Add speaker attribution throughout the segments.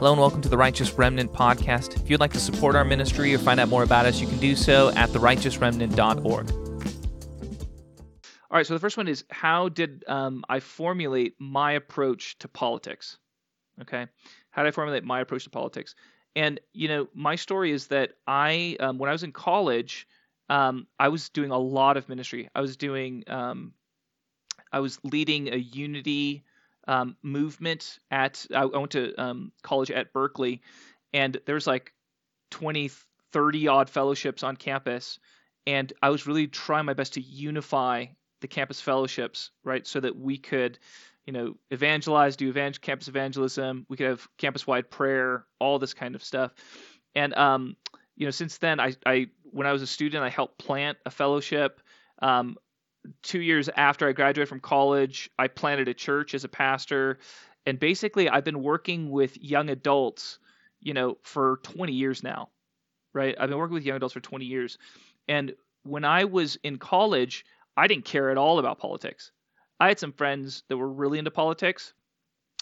Speaker 1: Hello and welcome to the Righteous Remnant podcast. If you'd like to support our ministry or find out more about us, you can do so at therighteousremnant.org. All right, so the first one is how did um, I formulate my approach to politics? Okay, how did I formulate my approach to politics? And you know, my story is that I, um, when I was in college, um, I was doing a lot of ministry. I was doing, um, I was leading a unity um, movement at. I, went to um, college at Berkeley, and there's like 20, 30 odd fellowships on campus, and I was really trying my best to unify the campus fellowships, right, so that we could, you know, evangelize, do evangel- campus evangelism. We could have campus-wide prayer, all this kind of stuff. And um, you know, since then, I, I when I was a student, I helped plant a fellowship. Um, two years after I graduated from college, I planted a church as a pastor, and basically, I've been working with young adults, you know, for 20 years now, right? I've been working with young adults for 20 years, and when I was in college, I didn't care at all about politics. I had some friends that were really into politics,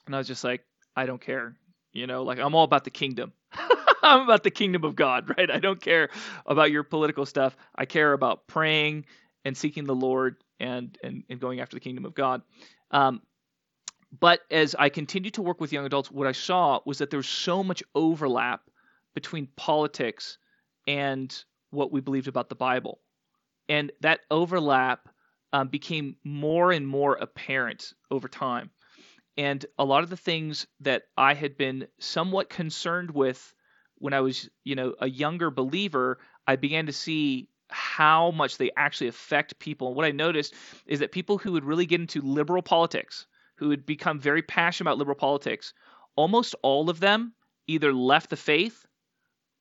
Speaker 1: and I was just like, I don't care. You know, like I'm all about the kingdom. I'm about the kingdom of God, right? I don't care about your political stuff. I care about praying and seeking the Lord and and, and going after the kingdom of God. Um, but as I continued to work with young adults, what I saw was that there was so much overlap between politics and what we believed about the Bible and that overlap um, became more and more apparent over time. And a lot of the things that I had been somewhat concerned with when I was, you know, a younger believer, I began to see how much they actually affect people. What I noticed is that people who would really get into liberal politics, who would become very passionate about liberal politics, almost all of them either left the faith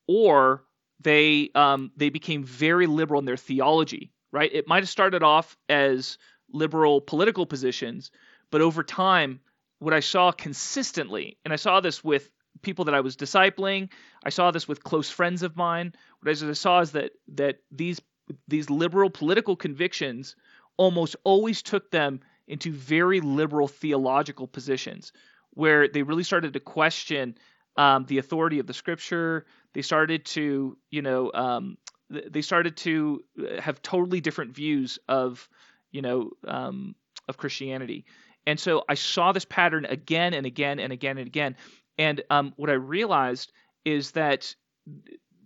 Speaker 1: or they um, they became very liberal in their theology. Right? It might have started off as liberal political positions, but over time, what I saw consistently, and I saw this with people that I was discipling, I saw this with close friends of mine. What I saw is that that these these liberal political convictions almost always took them into very liberal theological positions, where they really started to question um, the authority of the Scripture. They started to, you know, um, they started to uh, have totally different views of, you know, um, of Christianity. And so I saw this pattern again and again and again and again. And um, what I realized is that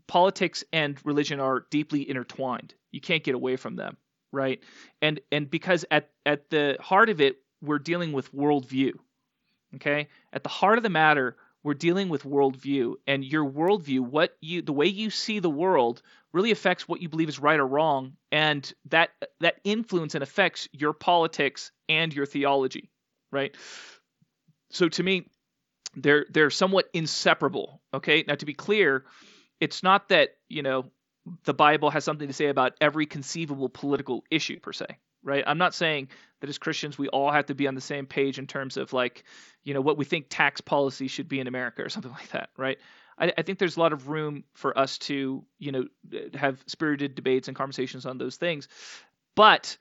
Speaker 1: politics and religion are deeply intertwined. You can't get away from them, right? And and because at at the heart of it, we're dealing with worldview. Okay, at the heart of the matter, we're dealing with worldview, and your worldview, what you, the way you see the world, really affects what you believe is right or wrong, and that that influence and affects your politics and your theology, right? So to me, they're they're somewhat inseparable. Okay, now to be clear, it's not that you know the Bible has something to say about every conceivable political issue per se right? I'm not saying that as Christians we all have to be on the same page in terms of like, you know, what we think tax policy should be in America or something like that, right? I, I think there's a lot of room for us to, you know, have spirited debates and conversations on those things. But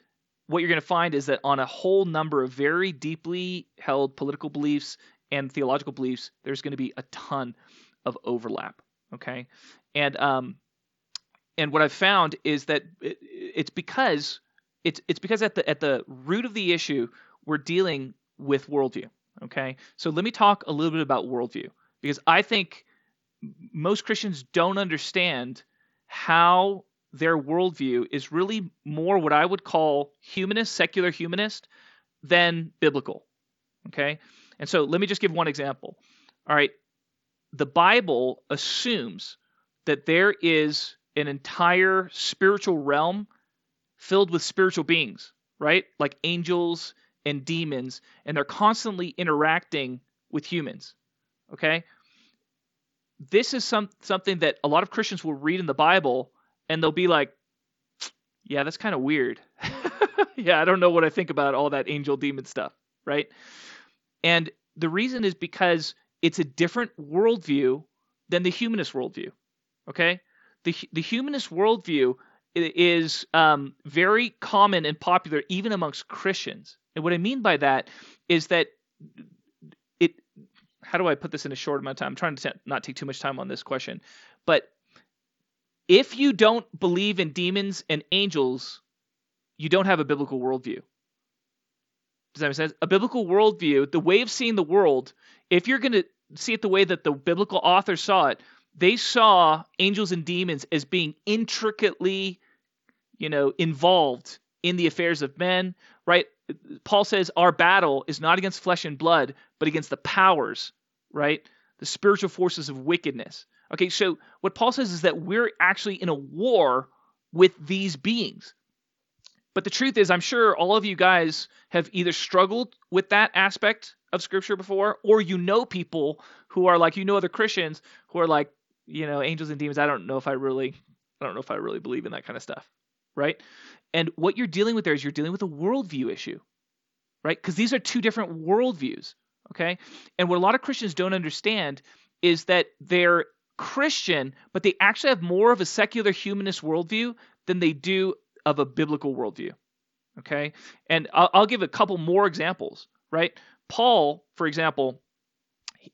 Speaker 1: what you're going to find is that on a whole number of very deeply held political beliefs and theological beliefs, there's going to be a ton of overlap. Okay, and um, and what I've found is that it, it's because it's it's because at the at the root of the issue we're dealing with worldview. Okay, so let me talk a little bit about worldview because I think most Christians don't understand how their worldview is really more what I would call humanist, secular humanist, than biblical. Okay, and so let me just give one example. All right, the Bible assumes that there is an entire spiritual realm filled with spiritual beings, right? Like angels and demons, and they're constantly interacting with humans. Okay? This is some something that a lot of Christians will read in the Bible and they'll be like, yeah, that's kind of weird. yeah, I don't know what I think about all that angel demon stuff, right? And the reason is because it's a different worldview than the humanist worldview. Okay? The, the humanist worldview is um, very common and popular even amongst Christians. And what I mean by that is that it. how do I put this in a short amount of time? I'm trying to not take too much time on this question, but if you don't believe in demons and angels, you don't have a biblical worldview. Does that make sense? A biblical worldview, the way of seeing the world, if you're going to see it the way that the biblical authors saw it, they saw angels and demons as being intricately, you know, involved in the affairs of men, right? Paul says our battle is not against flesh and blood, but against the powers, right? The spiritual forces of wickedness. Okay, so what Paul says is that we're actually in a war with these beings. But the truth is, I'm sure all of you guys have either struggled with that aspect of scripture before, or you know people who are like, you know, other Christians who are like, you know, angels and demons. I don't know if I really, I don't know if I really believe in that kind of stuff, right? And what you're dealing with there is you're dealing with a worldview issue, right? Because these are two different worldviews, okay? And what a lot of Christians don't understand is that they're Christian, but they actually have more of a secular humanist worldview than they do of a biblical worldview. Okay, and I'll, I'll give a couple more examples. Right, Paul, for example,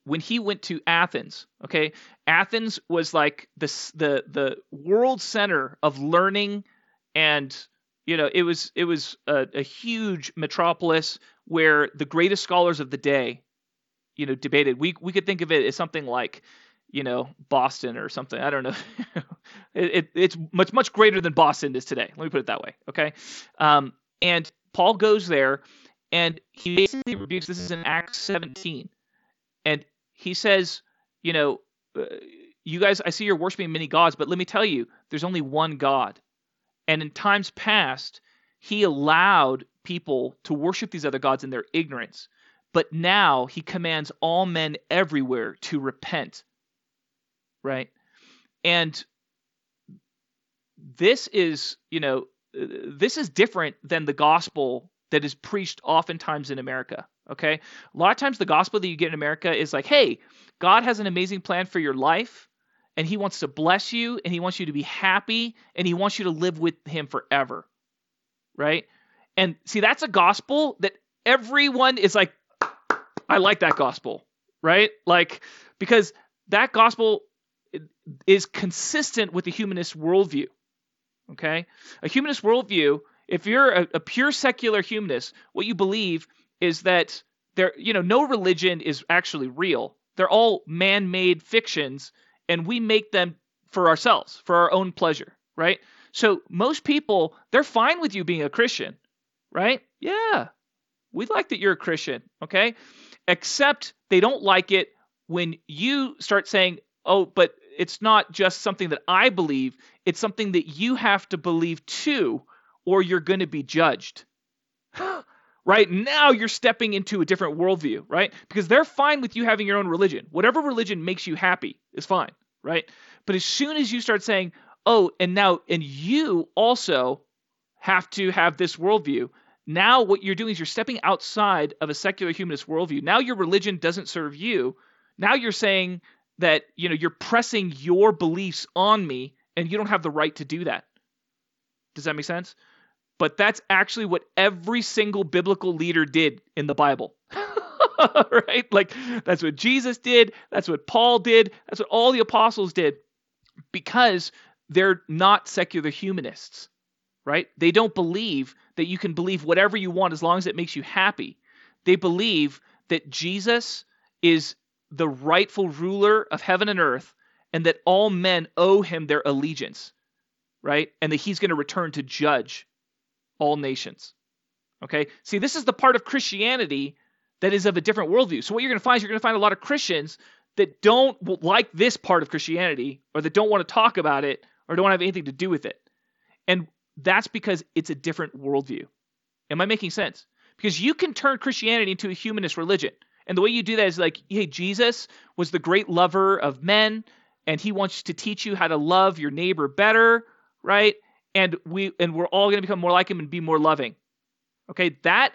Speaker 1: when he went to Athens, okay, Athens was like the the the world center of learning, and you know it was it was a, a huge metropolis where the greatest scholars of the day, you know, debated. We we could think of it as something like you know Boston or something. I don't know. it, it, it's much much greater than Boston is today. Let me put it that way. Okay, um, and Paul goes there, and he basically rebukes. This is in Acts 17, and he says, you know, uh, you guys, I see you're worshiping many gods, but let me tell you, there's only one God, and in times past, he allowed people to worship these other gods in their ignorance. But now he commands all men everywhere to repent right? And this is, you know, uh, this is different than the gospel that is preached oftentimes in America. Okay. A lot of times the gospel that you get in America is like, hey, God has an amazing plan for your life and he wants to bless you and he wants you to be happy and he wants you to live with him forever. Right. And see, that's a gospel that everyone is like, I like that gospel. Right. Like, because that gospel is consistent with the humanist worldview. Okay? A humanist worldview, if you're a, a pure secular humanist, what you believe is that there, you know, no religion is actually real. They're all man-made fictions, and we make them for ourselves, for our own pleasure, right? So most people, they're fine with you being a Christian, right? Yeah, we like that you're a Christian, okay? Except they don't like it when you start saying, "Oh, but it's not just something that I believe, it's something that you have to believe too, or you're going to be judged. right? Now you're stepping into a different worldview, right? Because they're fine with you having your own religion. Whatever religion makes you happy is fine, right? But as soon as you start saying, oh, and now, and you also have to have this worldview, now what you're doing is you're stepping outside of a secular humanist worldview. Now your religion doesn't serve you. Now you're saying that you know you're pressing your beliefs on me and you don't have the right to do that. Does that make sense? But that's actually what every single biblical leader did in the bible. Right? Like that's what jesus did. That's what paul did. That's what all the apostles did because they're not secular humanists right? They don't believe that you can believe whatever you want as long as it makes you happy. They believe that jesus is the rightful ruler of heaven and earth, and that all men owe him their allegiance, right? And that he's going to return to judge all nations. Okay? See, this is the part of Christianity that is of a different worldview. So, what you're going to find is you're going to find a lot of Christians that don't like this part of Christianity, or that don't want to talk about it, or don't have anything to do with it. And that's because it's a different worldview. Am I making sense? Because you can turn Christianity into a humanist religion. And the way you do that is like, hey, Jesus was the great lover of men, and he wants to teach you how to love your neighbor better, right? And we and we're all going to become more like him and be more loving. Okay, that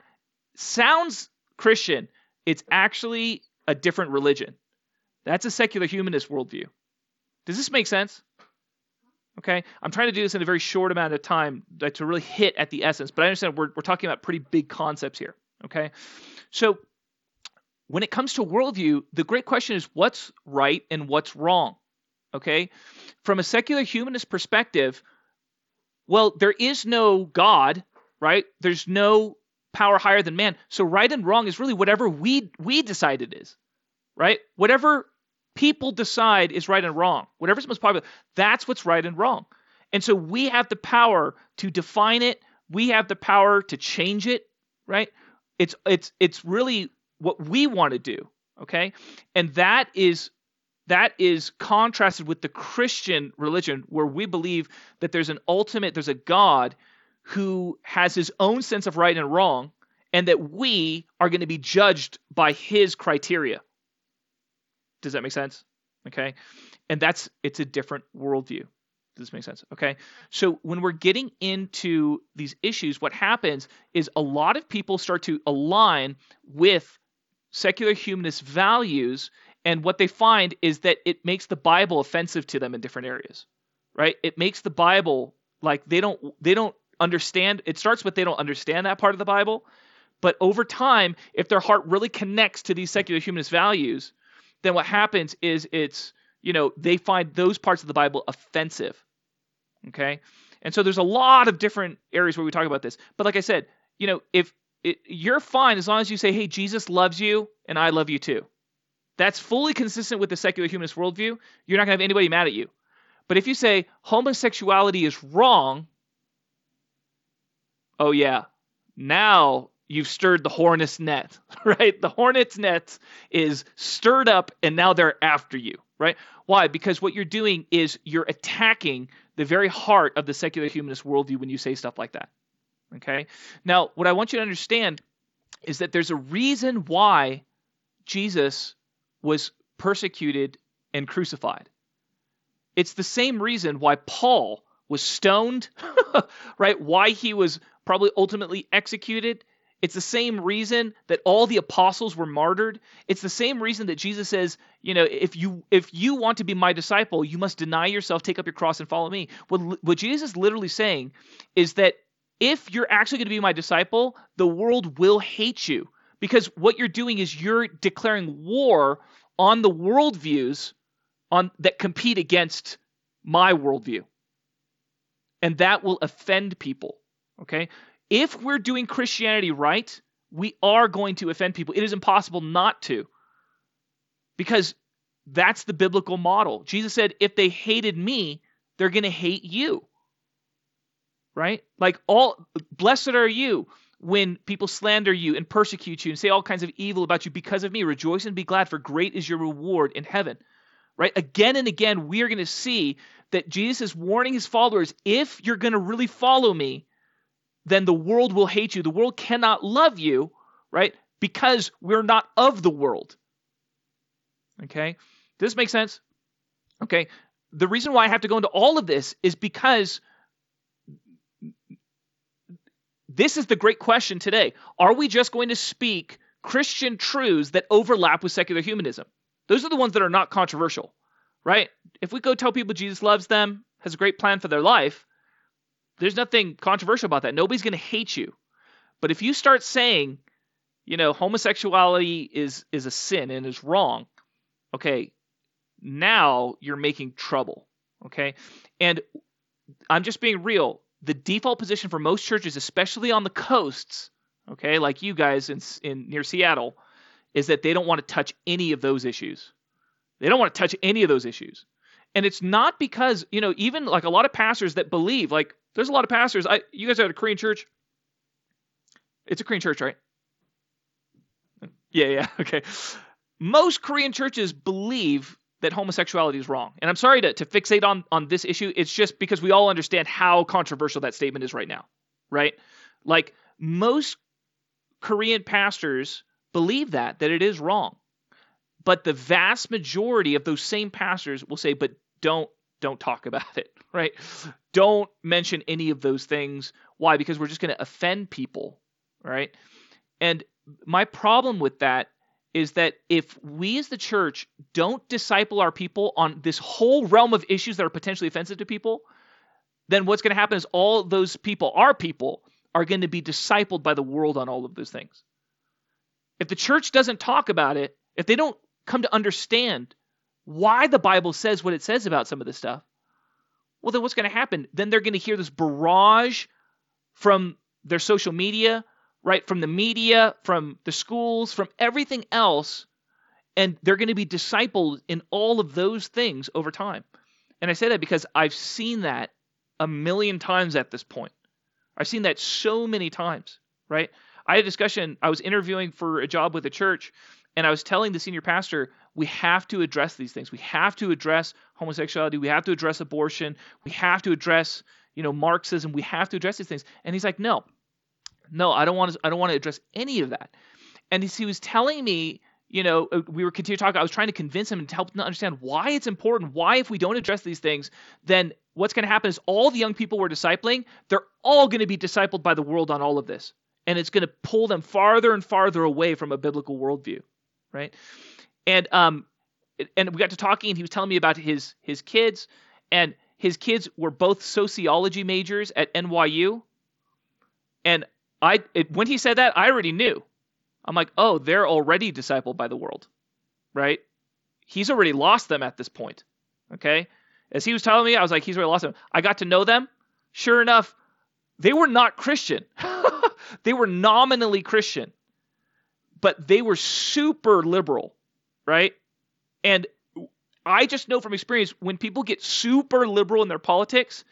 Speaker 1: sounds Christian. It's actually a different religion. That's a secular humanist worldview. Does this make sense? Okay, I'm trying to do this in a very short amount of time to really hit at the essence, but I understand we're, we're talking about pretty big concepts here. Okay, so when it comes to worldview, the great question is what's right and what's wrong. Okay? From a secular humanist perspective, well, there is no God, right? There's no power higher than man. So right and wrong is really whatever we we decide it is. Right? Whatever people decide is right and wrong. Whatever's most popular, that's what's right and wrong. And so we have the power to define it. We have the power to change it, right? It's it's it's really what we want to do, okay? And that is that is contrasted with the Christian religion where we believe that there's an ultimate there's a God who has his own sense of right and wrong and that we are going to be judged by his criteria. Does that make sense? Okay. And that's it's a different worldview. Does this make sense? Okay. So when we're getting into these issues, what happens is a lot of people start to align with secular humanist values. And what they find is that it makes the Bible offensive to them in different areas. Right? It makes the Bible like they don't they don't understand it starts with they don't understand that part of the Bible. But over time, if their heart really connects to these secular humanist values, then what happens is it's you know they find those parts of the bible offensive okay and so there's a lot of different areas where we talk about this but like i said you know if it, you're fine as long as you say hey jesus loves you and i love you too that's fully consistent with the secular humanist worldview you're not going to have anybody mad at you but if you say homosexuality is wrong oh yeah now you've stirred the hornet's net, right? The hornet's net is stirred up and now they're after you, right? Why? Because what you're doing is you're attacking the very heart of the secular humanist worldview when you say stuff like that. Okay? Now, what I want you to understand is that there's a reason why Jesus was persecuted and crucified. It's the same reason why Paul was stoned, right? Why he was probably ultimately executed it's the same reason that all the apostles were martyred. It's the same reason that Jesus says, you know, if you if you want to be my disciple, you must deny yourself, take up your cross and follow me. What what Jesus is literally saying is that if you're actually going to be my disciple, the world will hate you because what you're doing is you're declaring war on the worldviews on that compete against my worldview. And that will offend people. Okay? if we're doing Christianity right, we are going to offend people. It is impossible not to. Because that's the biblical model. Jesus said, if they hated me, they're going to hate you. Right? Like all blessed are you when people slander you and persecute you and say all kinds of evil about you because of me. Rejoice and be glad, for great is your reward in heaven. Right? Again and again, we are going to see that Jesus is warning his followers if you're going to really follow me, then the world will hate you. The world cannot love you, right? Because we're not of the world. Okay? Does this make sense? Okay. The reason why I have to go into all of this is because this is the great question today. Are we just going to speak Christian truths that overlap with secular humanism? Those are the ones that are not controversial, right? If we go tell people Jesus loves them, has a great plan for their life, there's nothing controversial about that. Nobody's going to hate you. But if you start saying, you know, homosexuality is is a sin and is wrong, okay, now you're making trouble. Okay? And I'm just being real. The default position for most churches, especially on the coasts, okay, like you guys in, in near Seattle, is that they don't want to touch any of those issues. They don't want to touch any of those issues. And it's not because, you know, even like a lot of pastors that believe, like there's a lot of pastors. I you guys are at a Korean church. It's a Korean church, right? Yeah, yeah, okay. Most Korean churches believe that homosexuality is wrong. And I'm sorry to, to fixate on, on this issue. It's just because we all understand how controversial that statement is right now, right? Like most Korean pastors believe that, that it is wrong. But the vast majority of those same pastors will say, but don't don't talk about it, right? Don't mention any of those things. Why? Because we're just going to offend people, right? And my problem with that is that if we as the church don't disciple our people on this whole realm of issues that are potentially offensive to people, then what's going to happen is all those people, our people, are going to be discipled by the world on all of those things. if the church doesn't talk about it, if they don't come to understand why the Bible says what it says about some of this stuff, well, then what's going to happen? Then they're going to hear this barrage from their social media, right? From the media, from the schools, from everything else. And they're going to be discipled in all of those things over time. And I say that because I've seen that a million times at this point. I've seen that so many times, right? I had a discussion, I was interviewing for a job with a church, and I was telling the senior pastor, we have to address these things. We have to address homosexuality. We have to address abortion. We have to address, you know, Marxism. We have to address these things. And he's like, no, no, I don't want to. I don't want to address any of that. And he was telling me, you know, uh, we were continuing talking. I was trying to convince him and help him understand why it's important. Why, if we don't address these things, then what's going to happen is all the young people we're discipling, they're all going to be discipled by the world on all of this, and it's going to pull them farther and farther away from a biblical worldview, right? And um, and we got to talking, and he was telling me about his his kids, and his kids were both sociology majors at NYU, and I it, when he said that, I already knew. I'm like, oh, they're already discipled by the world, right? He's already lost them at this point. Okay, as he was telling me, I was like, he's already lost them. I got to know them. Sure enough, they were not Christian. they were nominally Christian, but they were super liberal right? And I just know from experience when people get super liberal in their politics,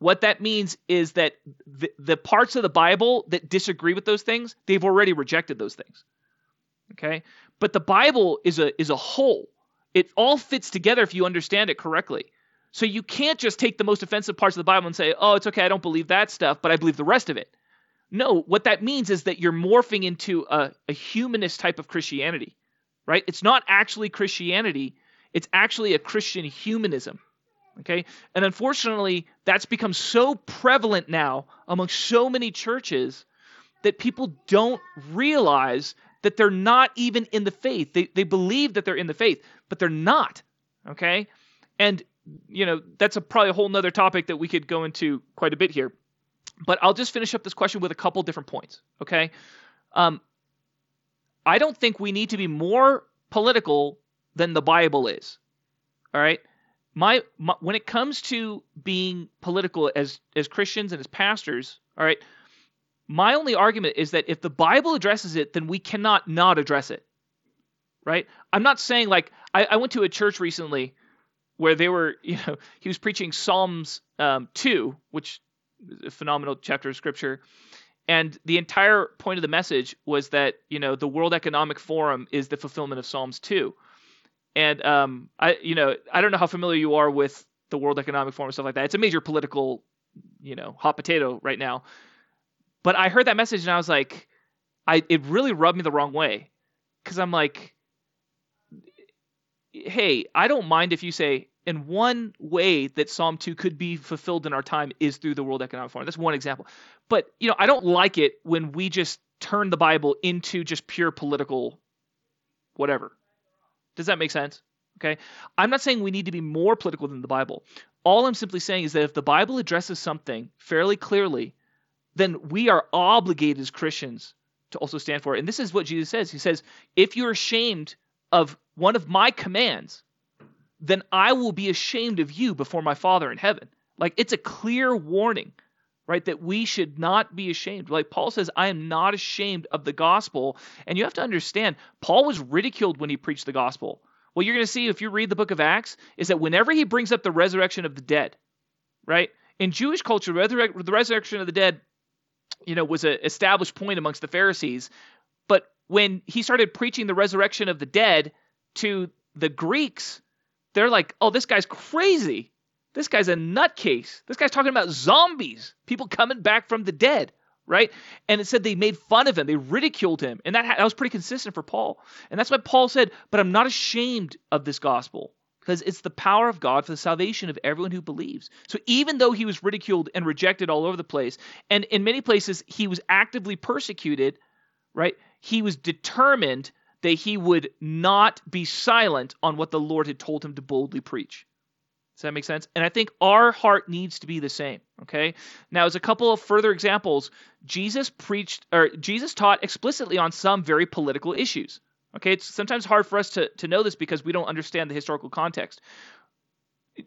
Speaker 1: what that means is that the, the parts of the Bible that disagree with those things, they've already rejected those things. Okay? But the Bible is a is a whole. It all fits together if you understand it correctly. So you can't just take the most offensive parts of the Bible and say, "Oh, it's okay, I don't believe that stuff, but I believe the rest of it." No, what that means is that you're morphing into a, a humanist type of Christianity right? It's not actually Christianity, it's actually a Christian humanism. Okay? And unfortunately, that's become so prevalent now among so many churches that people don't realize that they're not even in the faith. They, they believe that they're in the faith, but they're not. Okay? And, you know, that's a, probably a whole nother topic that we could go into quite a bit here. But I'll just finish up this question with a couple different points. Okay? Um, I don't think we need to be more political than the Bible is. All right? My, my, when it comes to being political as as Christians and as pastors, all right, my only argument is that if the Bible addresses it, then we cannot not address it. Right? I'm not saying like I, I went to a church recently where they were, you know, he was preaching Psalms um, two, which is a phenomenal chapter of scripture, and the entire point of the message was that you know the World Economic Forum is the fulfillment of Psalms 2. And um, I you know I don't know how familiar you are with the World Economic Forum and stuff like that. It's a major political you know hot potato right now. But I heard that message and I was like, I it really rubbed me the wrong way because I'm like, hey, I don't mind if you say and one way that Psalm 2 could be fulfilled in our time is through the World Economic Forum. That's one example. But, you know, I don't like it when we just turn the Bible into just pure political whatever. Does that make sense? Okay. I'm not saying we need to be more political than the Bible. All I'm simply saying is that if the Bible addresses something fairly clearly, then we are obligated as Christians to also stand for it. And this is what Jesus says. He says, if you're ashamed of one of my commands, then I will be ashamed of you before my Father in heaven. Like it's a clear warning, right? That we should not be ashamed. Like Paul says, I am not ashamed of the gospel. And you have to understand, Paul was ridiculed when he preached the gospel. What you're going to see if you read the book of Acts is that whenever he brings up the resurrection of the dead, right? In Jewish culture, the resurrection of the dead, you know, was an established point amongst the Pharisees. But when he started preaching the resurrection of the dead to the Greeks, they're like, oh, this guy's crazy. This guy's a nutcase. This guy's talking about zombies, people coming back from the dead, right? And it said they made fun of him, they ridiculed him, and that, that was pretty consistent for Paul. And that's why Paul said, "But I'm not ashamed of this gospel." Because it's the power of God for the salvation of everyone who believes. So even though he was ridiculed and rejected all over the place, and in many places he was actively persecuted, right? He was determined that he would not be silent on what the Lord had told him to boldly preach. Does that make sense? And I think our heart needs to be the same. Okay. Now, as a couple of further examples, Jesus preached or Jesus taught explicitly on some very political issues. Okay, it's sometimes hard for us to, to know this because we don't understand the historical context.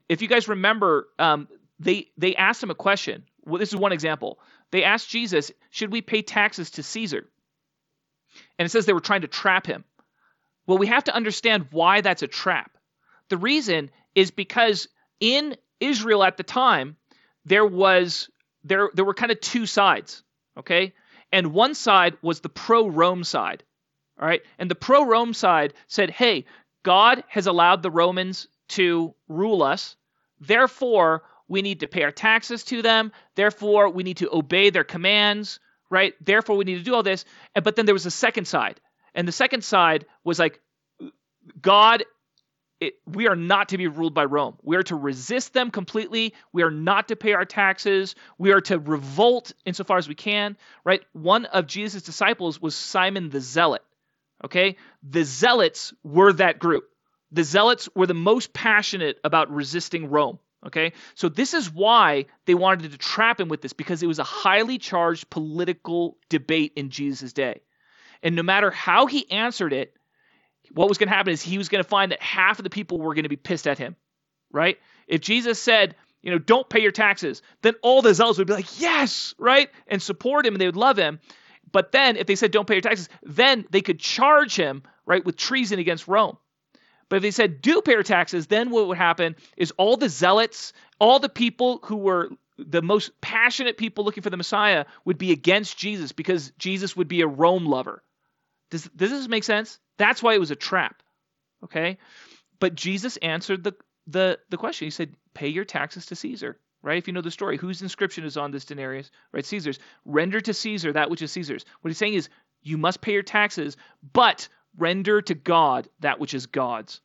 Speaker 1: If you guys remember, um, they they asked him a question. Well, this is one example. They asked Jesus, "Should we pay taxes to Caesar?" And it says they were trying to trap him. Well, we have to understand why that's a trap. The reason is because in Israel at the time, there was there there were kind of two sides, okay? And one side was the pro-Rome side. All right? And the pro-Rome side said, "Hey, God has allowed the Romans to rule us. Therefore, we need to pay our taxes to them. Therefore, we need to obey their commands, right? Therefore, we need to do all this." But then there was a second side. And the second side was like God it, we are not to be ruled by Rome. We are to resist them completely. We are not to pay our taxes. We are to revolt insofar as we can, right? One of Jesus' disciples was Simon the Zealot. Okay? The Zealots were that group. The Zealots were the most passionate about resisting Rome. Okay? So this is why they wanted to trap him with this, because it was a highly charged political debate in Jesus' day. And no matter how he answered it, what was going to happen is he was going to find that half of the people were going to be pissed at him, right? If Jesus said, you know, don't pay your taxes, then all the zealots would be like, yes, right? And support him and they would love him. But then if they said, don't pay your taxes, then they could charge him, right, with treason against Rome. But if they said, do pay your taxes, then what would happen is all the zealots, all the people who were the most passionate people looking for the Messiah would be against Jesus because Jesus would be a Rome lover. Does, does this make sense? That's why it was a trap. Okay? But Jesus answered the, the, the question. He said, Pay your taxes to Caesar. Right? If you know the story, whose inscription is on this denarius? Right? Caesar's. Render to Caesar that which is Caesar's. What he's saying is, you must pay your taxes, but render to God that which is God's.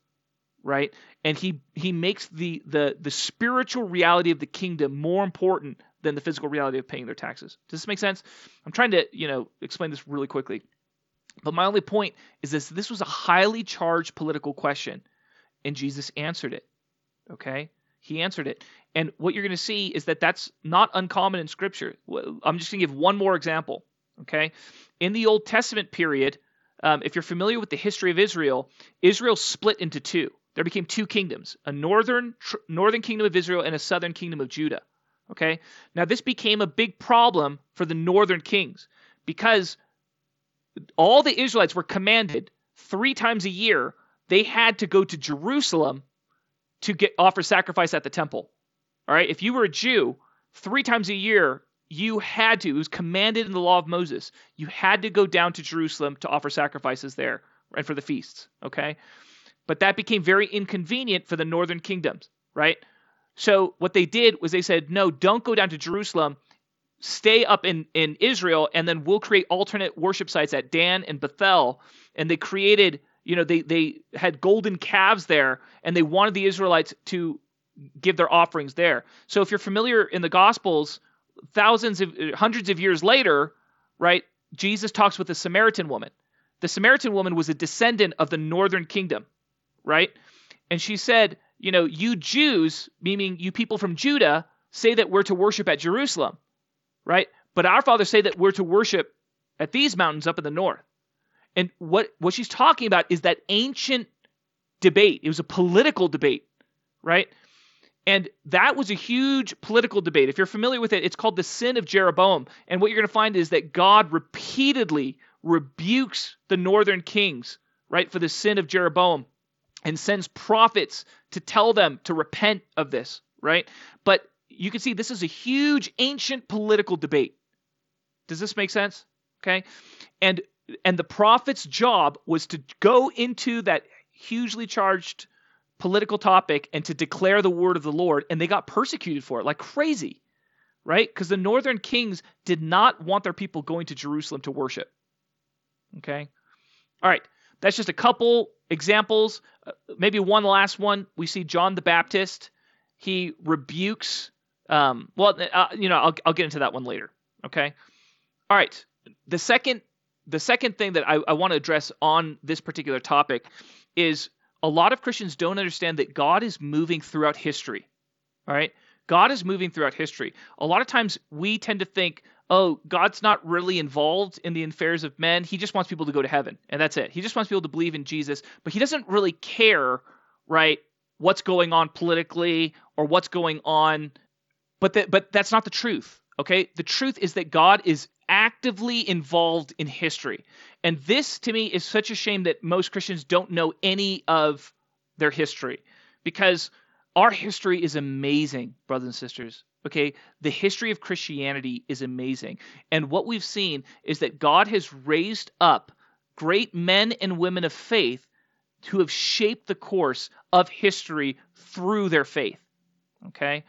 Speaker 1: Right? And he he makes the the the spiritual reality of the kingdom more important than the physical reality of paying their taxes. Does this make sense? I'm trying to, you know, explain this really quickly. But my only point is this this was a highly charged political question, and Jesus answered it. Okay? He answered it. And what you're going to see is that that's not uncommon in Scripture. I'm just going to give one more example. Okay? In the Old Testament period, um, if you're familiar with the history of Israel, Israel split into two. There became two kingdoms a northern, tr- northern kingdom of Israel and a southern kingdom of Judah. Okay? Now, this became a big problem for the northern kings because all the Israelites were commanded three times a year they had to go to Jerusalem to get offer sacrifice at the temple. All right, if you were a Jew, three times a year you had to. It was commanded in the law of Moses. You had to go down to Jerusalem to offer sacrifices there and for the feasts. Okay, but that became very inconvenient for the northern kingdoms. Right. So what they did was they said, no, don't go down to Jerusalem stay up in, in Israel, and then we'll create alternate worship sites at Dan and Bethel. And they created, you know, they, they had golden calves there, and they wanted the Israelites to give their offerings there. So if you're familiar in the Gospels, thousands of, hundreds of years later, right, Jesus talks with a Samaritan woman. The Samaritan woman was a descendant of the northern kingdom, right? And she said, you know, you Jews, meaning you people from Judah, say that we're to worship at Jerusalem right? But our fathers say that we're to worship at these mountains up in the north. And what, what she's talking about is that ancient debate. It was a political debate, right? And that was a huge political debate. If you're familiar with it, it's called the sin of Jeroboam. And what you're going to find is that God repeatedly rebukes the northern kings, right, for the sin of Jeroboam and sends prophets to tell them to repent of this, right? But you can see this is a huge ancient political debate. Does this make sense? Okay. And and the prophet's job was to go into that hugely charged political topic and to declare the word of the Lord, and they got persecuted for it like crazy, right? Because the northern kings did not want their people going to Jerusalem to worship. Okay? All right, that's just a couple examples. Uh, maybe one last one. We see John the Baptist. He rebukes um, well, uh, you know, I'll, I'll get into that one later. Okay. All right. The second, the second thing that I, I want to address on this particular topic is a lot of Christians don't understand that God is moving throughout history. All right? God is moving throughout history. A lot of times we tend to think, oh, God's not really involved in the affairs of men. He just wants people to go to heaven, and that's it. He just wants people to believe in Jesus, but he doesn't really care, right, what's going on politically or what's going on. But that, but that's not the truth. Okay, the truth is that God is actively involved in history, and this to me is such a shame that most Christians don't know any of their history, because our history is amazing, brothers and sisters. Okay, the history of Christianity is amazing. And what we've seen is that God has raised up great men and women of faith who have shaped the course of history through their faith. Okay?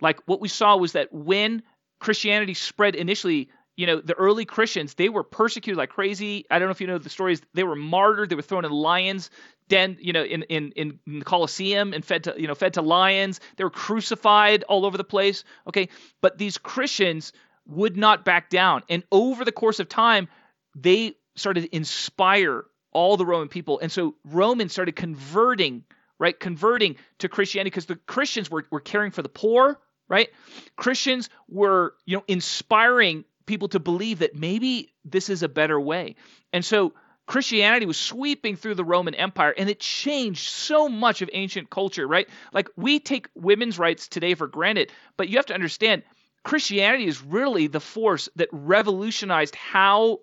Speaker 1: Like what we saw was that when Christianity spread initially, you know, the early Christians, they were persecuted like crazy. I don't know if you know the stories. They were martyred, they were thrown in lions' den, you know, in, in, in the Colosseum and fed to, you know, fed to lions. They were crucified all over the place. Okay. But these Christians would not back down. And over the course of time, they started to inspire all the Roman people. And so Romans started converting, right? Converting to Christianity because the Christians were, were caring for the poor, right? Christians were, you know, inspiring people to believe that maybe this is a better way. And so Christianity was sweeping through the Roman Empire and it changed so much of ancient culture, right? Like we take women's rights today for granted, but you have to understand Christianity is really the force that revolutionized how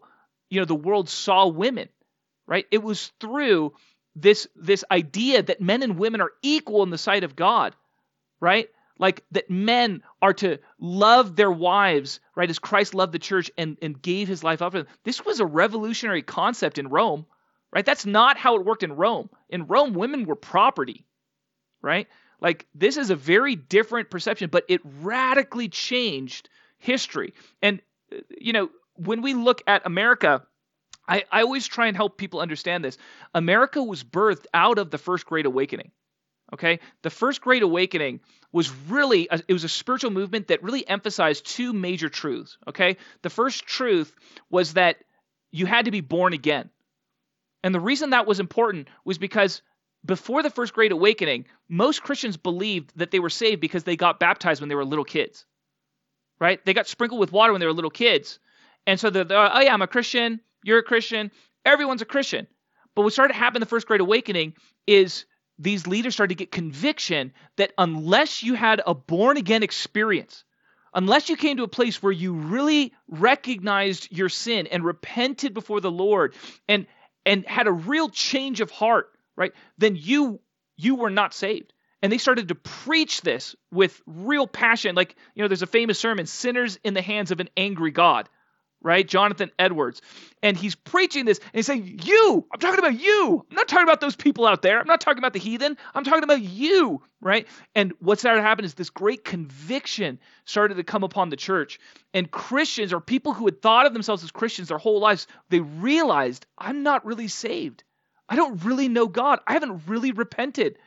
Speaker 1: you know the world saw women, right? It was through this this idea that men and women are equal in the sight of God, right? Like that men are to love their wives, right, as Christ loved the church and, and gave his life up for them. This was a revolutionary concept in Rome, right? That's not how it worked in Rome. In Rome, women were property, right? Like this is a very different perception, but it radically changed history. And, uh, you know, when we look at America, I, I always try and help people understand this. America was birthed out of the First Great Awakening. Okay, the first Great Awakening was really a, it was a spiritual movement that really emphasized two major truths. Okay, the first truth was that you had to be born again, and the reason that was important was because before the first Great Awakening, most Christians believed that they were saved because they got baptized when they were little kids. Right? They got sprinkled with water when they were little kids, and so they're, they're oh yeah, I'm a Christian. You're a Christian. Everyone's a Christian. But what started to happen in the first Great Awakening is these leaders started to get conviction that unless you had a born again experience, unless you came to a place where you really recognized your sin and repented before the Lord and and had a real change of heart, right? Then you you were not saved. And they started to preach this with real passion. Like, you know, there's a famous sermon, Sinners in the Hands of an Angry God right? Jonathan Edwards. And he's preaching this and he's saying, You, I'm talking about you. I'm not talking about those people out there. I'm not talking about the heathen. I'm talking about you, right? And what started to happen is this great conviction started to come upon the church. And Christians or people who had thought of themselves as Christians their whole lives, they realized, I'm not really saved. I don't really know God. I haven't really repented.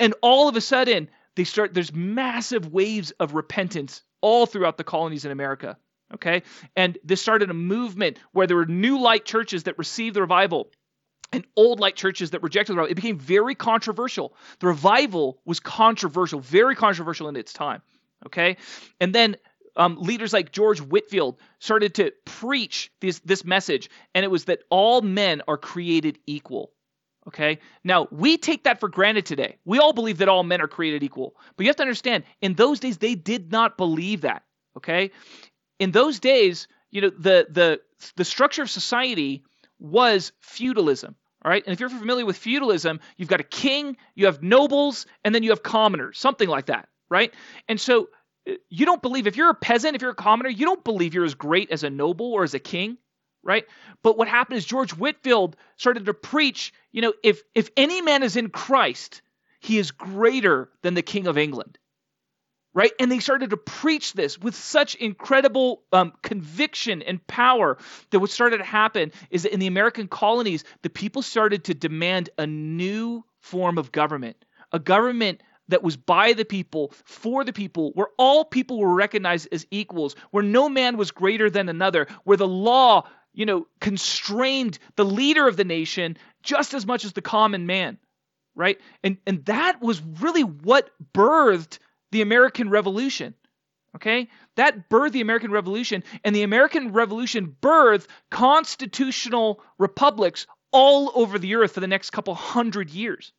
Speaker 1: And all of a sudden, they start, there's massive waves of repentance all throughout the colonies in America. Okay? And this started a movement where there were new light churches that received the revival and old light churches that rejected the revival. It became very controversial. The revival was controversial, very controversial in its time. Okay? And then um, leaders like George Whitefield started to preach this, this message, and it was that all men are created equal. Okay? Now, we take that for granted today. We all believe that all men are created equal. But you have to understand, in those days, they did not believe that. Okay? In those days, you know, the the the structure of society was feudalism. All right, and if you're familiar with feudalism, you've got a king, you have nobles, and then you have commoners, something like that, right? And so uh, you don't believe if you're a peasant, if you're a commoner, you don't believe you're as great as a noble or as a king, right? But what happened is George Whitefield started to preach, you know, if if any man is in Christ, he is greater than the king of England right? And they started to preach this with such incredible um, conviction and power that what started to happen is that in the American colonies, the people started to demand a new form of government, a government that was by the people, for the people, where all people were recognized as equals, where no man was greater than another, where the law, you know, constrained the leader of the nation just as much as the common man, right? And and that was really what birthed the American Revolution. Okay? That birthed the American Revolution, and the American Revolution birthed constitutional republics all over the earth for the next couple hundred years.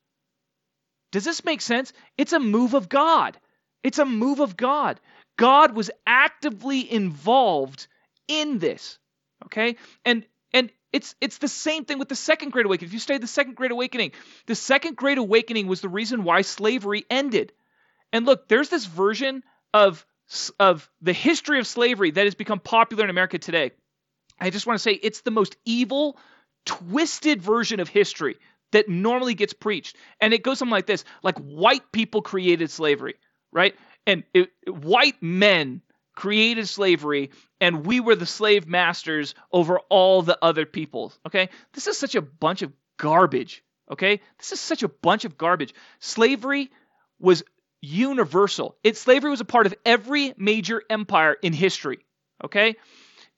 Speaker 1: Does this make sense? It's a move of God. It's a move of God. God was actively involved in this. Okay? And and it's it's the same thing with the second great awakening. If you study the second great awakening, the second great awakening was the reason why slavery ended. And look, there's this version of of the history of slavery that has become popular in America today. I just want to say it's the most evil, twisted version of history that normally gets preached. And it goes something like this like white people created slavery, right? And it, white men created slavery, and we were the slave masters over all the other peoples. Okay? This is such a bunch of garbage. Okay? This is such a bunch of garbage. Slavery was universal. It slavery was a part of every major empire in history. Okay?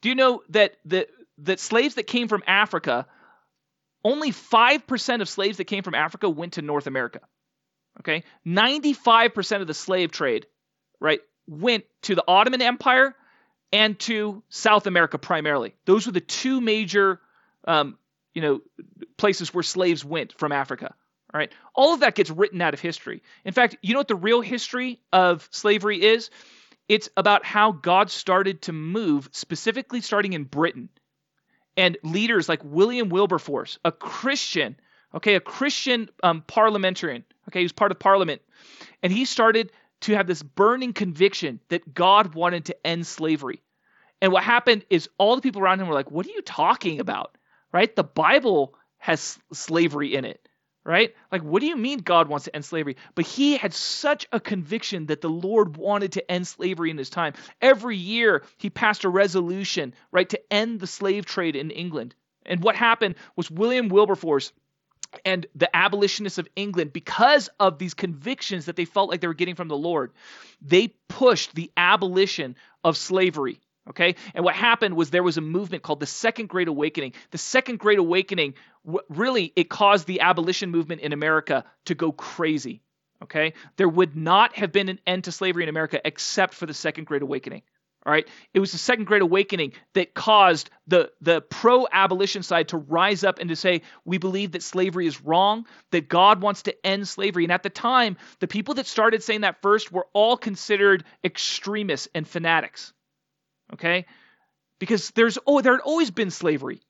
Speaker 1: Do you know that the that slaves that came from Africa, only 5% of slaves that came from Africa went to North America. Okay? 95% of the slave trade, right, went to the Ottoman Empire and to South America primarily. Those were the two major um, you know places where slaves went from Africa. All right. All of that gets written out of history. In fact, you know what the real history of slavery is? It's about how God started to move, specifically starting in Britain. And leaders like William Wilberforce, a Christian, okay, a Christian um, parliamentarian, okay, he was part of parliament. And he started to have this burning conviction that God wanted to end slavery. And what happened is all the people around him were like, What are you talking about? Right? The Bible has slavery in it right? Like, what do you mean God wants to end slavery? But he had such a conviction that the Lord wanted to end slavery in his time. Every year, he passed a resolution, right, to end the slave trade in England. And what happened was William Wilberforce and the abolitionists of England, because of these convictions that they felt like they were getting from the Lord, they pushed the abolition of slavery. Okay? And what happened was there was a movement called the Second Great Awakening. The Second Great Awakening, really, it caused the abolition movement in America to go crazy. Okay? There would not have been an end to slavery in America except for the Second Great Awakening. All right. It was the Second Great Awakening that caused the, the pro abolition side to rise up and to say, we believe that slavery is wrong, that God wants to end slavery. And at the time, the people that started saying that first were all considered extremists and fanatics. Okay? Because there's oh there had always been slavery.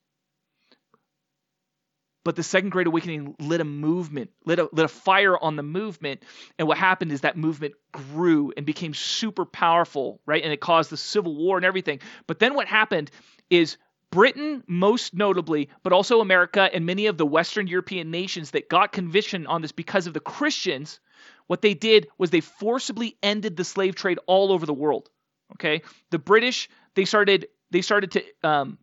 Speaker 1: But the Second Great Awakening lit a movement, lit a, lit a fire on the movement. And what happened is that movement grew and became super powerful, right? And it caused the Civil War and everything. But then what happened is Britain, most notably, but also America and many of the Western European nations that got conviction on this because of the Christians, what they did was they forcibly ended the slave trade all over the world. Okay, the British they started they started to um,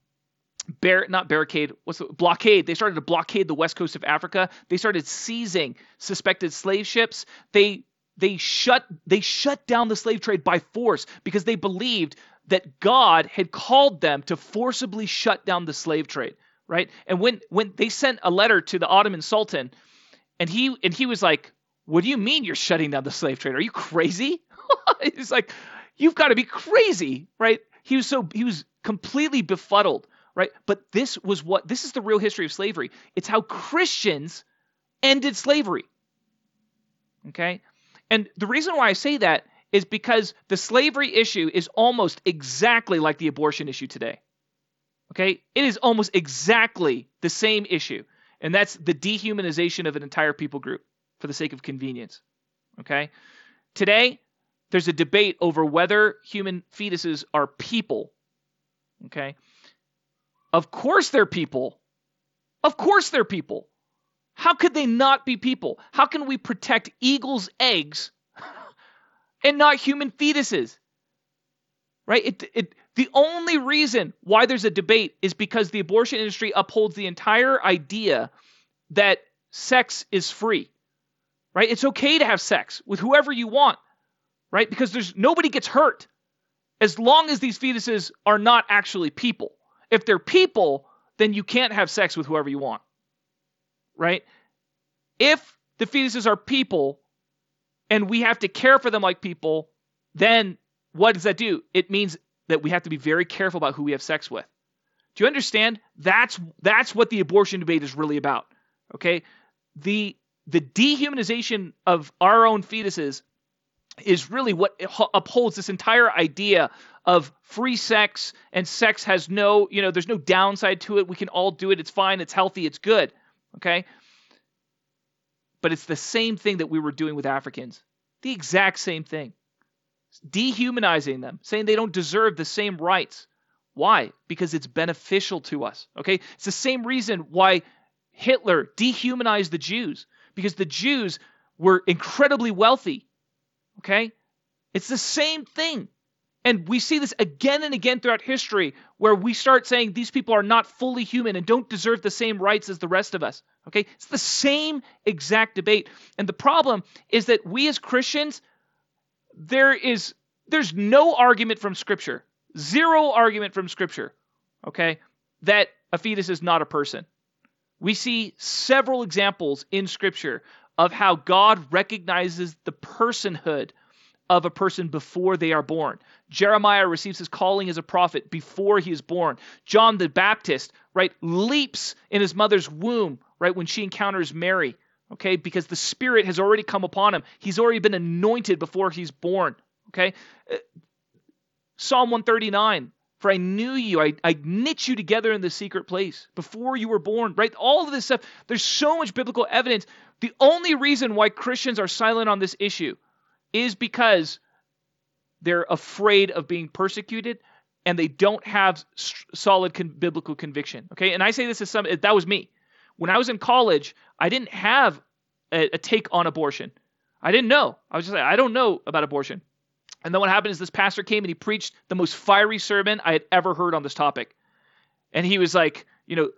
Speaker 1: bar not barricade what's the blockade. They started to blockade the west coast of africa. They started seizing suspected slave ships. They they shut they shut down the slave trade by force because they believed that god had called them to forcibly shut down the slave trade right? And when when they sent a letter to the ottoman sultan and he and he was like what do you mean you're shutting down the slave trade? Are you crazy? He's like You've got to be crazy, right? He was so he was completely befuddled, right? But this was what this is the real history of slavery. It's how Christians ended slavery. Okay? And the reason why I say that is because the slavery issue is almost exactly like the abortion issue today. Okay? It is almost exactly the same issue. And that's the dehumanization of an entire people group for the sake of convenience. Okay? Today, there's a debate over whether human fetuses are people. Okay? Of course they're people. Of course they're people. How could they not be people? How can we protect eagles' eggs and not human fetuses? Right? It, it, the only reason why there's a debate is because the abortion industry upholds the entire idea that sex is free. Right? It's okay to have sex with whoever you want right? Because there's nobody gets hurt as long as these fetuses are not actually people. If they're people, then you can't have sex with whoever you want, right? If the fetuses are people and we have to care for them like people, then what does that do? It means that we have to be very careful about who we have sex with. Do you understand? That's that's what the abortion debate is really about. Okay? The the dehumanization of our own fetuses is really what upholds this entire idea of free sex and sex has no, you know, there's no downside to it. We can all do it. It's fine. It's healthy. It's good. Okay? But it's the same thing that we were doing with Africans. The exact same thing. Dehumanizing them, saying they don't deserve the same rights. Why? Because it's beneficial to us. Okay? It's the same reason why Hitler dehumanized the Jews because the Jews were incredibly wealthy. Okay? It's the same thing. And we see this again and again throughout history where we start saying these people are not fully human and don't deserve the same rights as the rest of us. Okay? It's the same exact debate. And the problem is that we as Christians, there is there's no argument from scripture. Zero argument from scripture. Okay? That a fetus is not a person. We see several examples in scripture of how God recognizes the personhood of a person before they are born. Jeremiah receives his calling as a prophet before he is born. John the Baptist, right, leaps in his mother's womb, right, when she encounters Mary, okay, because the Spirit has already come upon him. He's already been anointed before he's born, okay. Uh, Psalm 139, for I knew you, I, I knit you together in the secret place before you were born, right? All of this stuff, there's so much biblical evidence. The only reason why Christians are silent on this issue is because they're afraid of being persecuted and they don't have solid con- biblical conviction. Okay, and I say this as some that was me. When I was in college, I didn't have a, a take on abortion. I didn't know. I was just like, I don't know about abortion. And then what happened is this pastor came and he preached the most fiery sermon I had ever heard on this topic. And he was like, you know,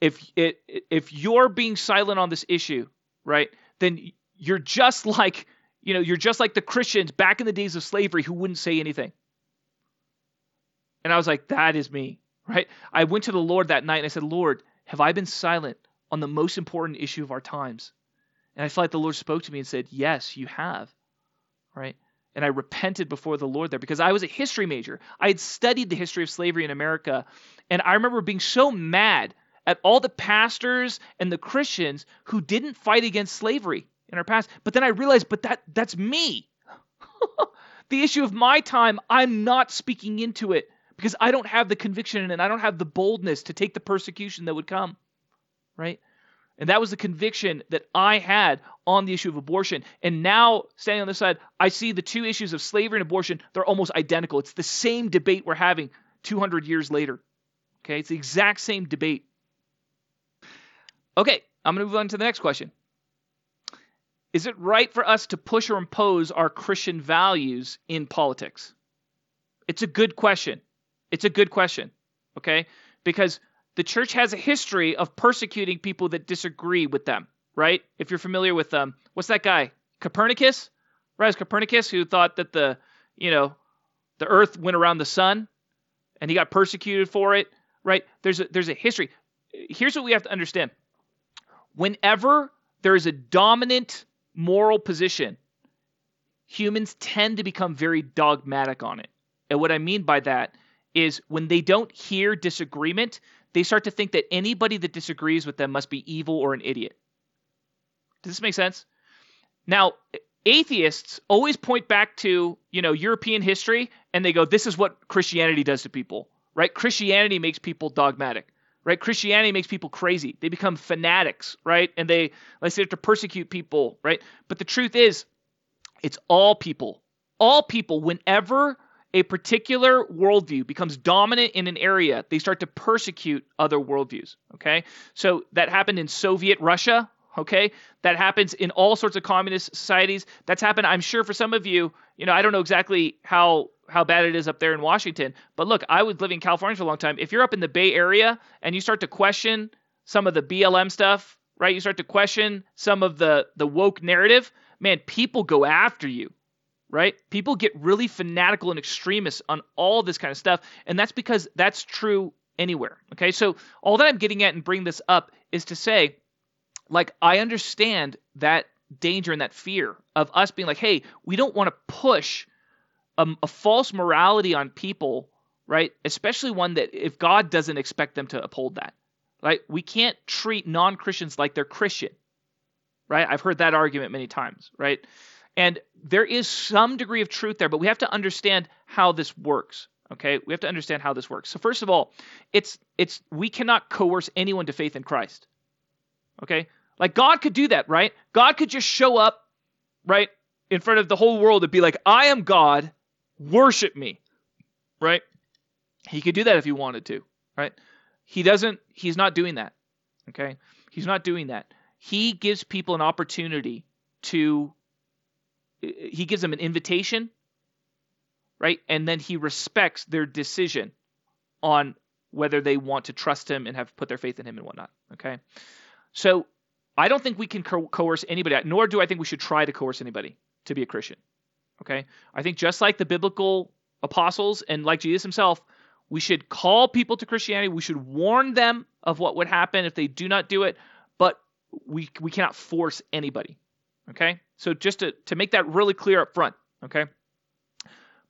Speaker 1: if it if you're being silent on this issue, right, then you're just like you know, you're just like the Christians back in the days of slavery who wouldn't say anything. And I was like, that is me, right? I went to the Lord that night and I said, Lord, have I been silent on the most important issue of our times? And I felt like the Lord spoke to me and said, Yes, you have, right? And I repented before the Lord there because I was a history major. I had studied the history of slavery in America. And I remember being so mad at all the pastors and the Christians who didn't fight against slavery in our past. But then I realized, but that that's me. the issue of my time, I'm not speaking into it because I don't have the conviction and I don't have the boldness to take the persecution that would come. Right? And that was the conviction that I had on the issue of abortion. And now, standing on this side, I see the two issues of slavery and abortion, they're almost identical. It's the same debate we're having 200 years later. Okay? It's the exact same debate. Okay, I'm going to move on to the next question. Is it right for us to push or impose our Christian values in politics? It's a good question. It's a good question. Okay? Because the church has a history of persecuting people that disagree with them, right? If you're familiar with them, um, what's that guy? Copernicus? Right? Copernicus who thought that the, you know, the earth went around the sun and he got persecuted for it, right? There's a there's a history. Here's what we have to understand. Whenever there is a dominant moral position, humans tend to become very dogmatic on it. And what I mean by that is when they don't hear disagreement, they start to think that anybody that disagrees with them must be evil or an idiot. Does this make sense? Now, atheists always point back to, you know, European history and they go, this is what Christianity does to people, right? Christianity makes people dogmatic right? Christianity makes people crazy. They become fanatics, right? And they let's say to persecute people, right? But the truth is, it's all people. All people, whenever a particular worldview becomes dominant in an area, they start to persecute other worldviews. Okay, so that happened in Soviet Russia. Okay, that happens in all sorts of communist societies. That's happened, I'm sure, for some of you. You know, I don't know exactly how how bad it is up there in Washington. But look, I was living in California for a long time. If you're up in the Bay Area and you start to question some of the BLM stuff, right? You start to question some of the the woke narrative, man, people go after you. Right? People get really fanatical and extremists on all this kind of stuff, and that's because that's true anywhere. Okay? So all that I'm getting at and bring this up is to say like I understand that danger and that fear of us being like, hey, we don't want to push a, a false morality on people, right? Especially one that if God doesn't expect them to uphold that, right? We can't treat non Christians like they're Christian, right? I've heard that argument many times, right? And there is some degree of truth there, but we have to understand how this works. Okay, we have to understand how this works. So first of all, it's it's we cannot coerce anyone to faith in Christ. Okay, like God could do that, right? God could just show up, right, in front of the whole world and be like, "I am God, worship me," right? He could do that if he wanted to, right? He doesn't. He's not doing that. Okay, he's not doing that. He gives people an opportunity to. He gives them an invitation right? And then he respects their decision on whether they want to trust him and have put their faith in him and whatnot. Okay, so I don't think we can co- coerce anybody, nor do I think we should try to coerce anybody to be a Christian. Okay, I think just like the biblical apostles and like Jesus himself, we should call people to Christianity. We should warn them of what would happen if they do not do it, but we we cannot force anybody. Okay, so just to to make that really clear up front. Okay.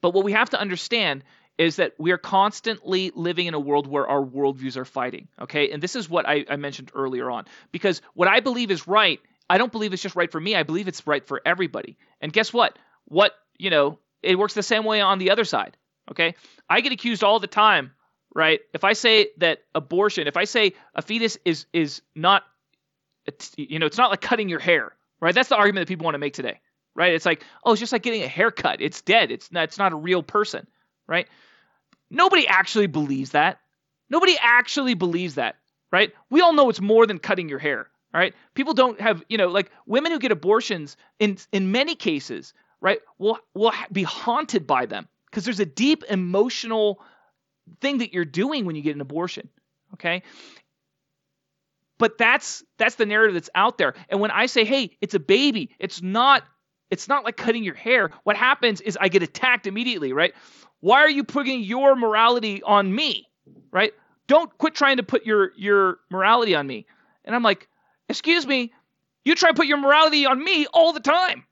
Speaker 1: But what we have to understand is that we are constantly living in a world where our worldviews are fighting. Okay. And this is what I, I, mentioned earlier on. Because what I believe is right, I don't believe it's just right for me. I believe it's right for everybody. And guess what? What, you know, it works the same way on the other side. Okay. I get accused all the time, right? If I say that abortion, if I say a fetus is is not you know, it's not like cutting your hair, right? That's the argument that people want to make today right? It's like, oh, it's just like getting a haircut. It's dead. It's not, it's not a real person, right? Nobody actually believes that. Nobody actually believes that, right? We all know it's more than cutting your hair, right? People don't have, you know, like women who get abortions in in many cases, right, will will be haunted by them because there's a deep emotional thing that you're doing when you get an abortion, okay? But that's that's the narrative that's out there. And when I say, "Hey, it's a baby," it's not it's not like cutting your hair. What happens is I get attacked immediately, right? Why are you putting your morality on me? Right? Don't quit trying to put your your morality on me. And I'm like, "Excuse me, you try to put your morality on me all the time."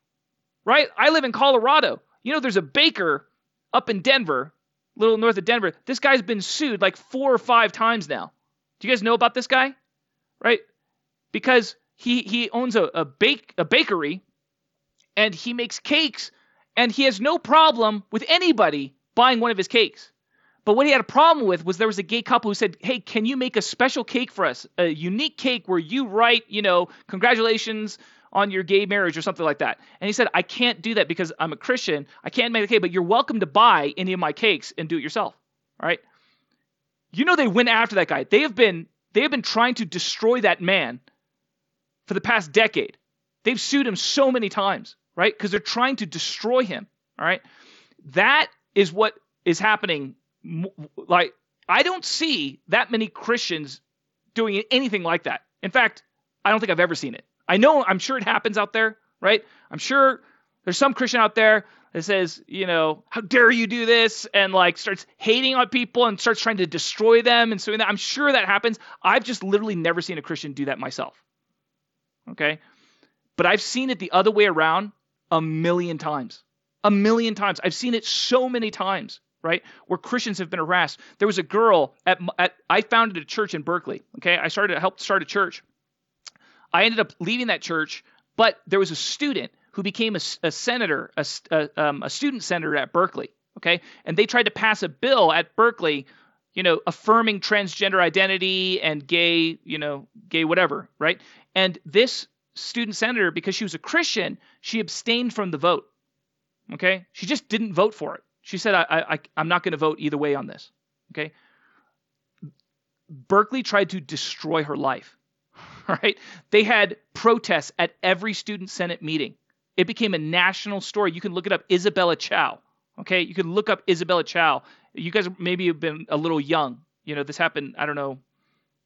Speaker 1: Right? I live in Colorado. You know there's a baker up in Denver, a little north of Denver. This guy's been sued like 4 or 5 times now. Do you guys know about this guy? Right? Because he he owns a, a bake a bakery and he makes cakes and he has no problem with anybody buying one of his cakes. But what he had a problem with was there was a gay couple who said, "Hey, can you make a special cake for us? A unique cake where you write, you know, congratulations on your gay marriage or something like that." And he said, "I can't do that because I'm a Christian. I can't make a cake, but you're welcome to buy any of my cakes and do it yourself." All right? You know they went after that guy. They have been they have been trying to destroy that man for the past decade. They've sued him so many times right? Because they're trying to destroy him, all right? That is what is happening. Like, I don't see that many Christians doing anything like that. In fact, I don't think I've ever seen it. I know, I'm sure it happens out there, right? I'm sure there's some Christian out there that says, you know, how dare you do this? And like starts hating on people and starts trying to destroy them and so that. I'm sure that happens. I've just literally never seen a Christian do that myself. Okay? But I've seen it the other way around a million times. A million times. I've seen it so many times, right? Where Christians have been harassed. There was a girl at, at I founded a church in Berkeley. Okay, I started helped start a church. I ended up leaving that church, but there was a student who became a, a senator, a, a, um, a student senator at Berkeley. Okay, and they tried to pass a bill at Berkeley, you know, affirming transgender identity and gay, you know, gay whatever, right? And this student senator, because she was a Christian, she abstained from the vote. Okay? She just didn't vote for it. She said, I, I, I'm not going to vote either way on this. Okay? Berkeley tried to destroy her life. Right? They had protests at every student senate meeting. It became a national story. You can look it up, Isabella Chow. Okay? You can look up Isabella Chow. You guys maybe have been a little young. You know, this happened, I don't know,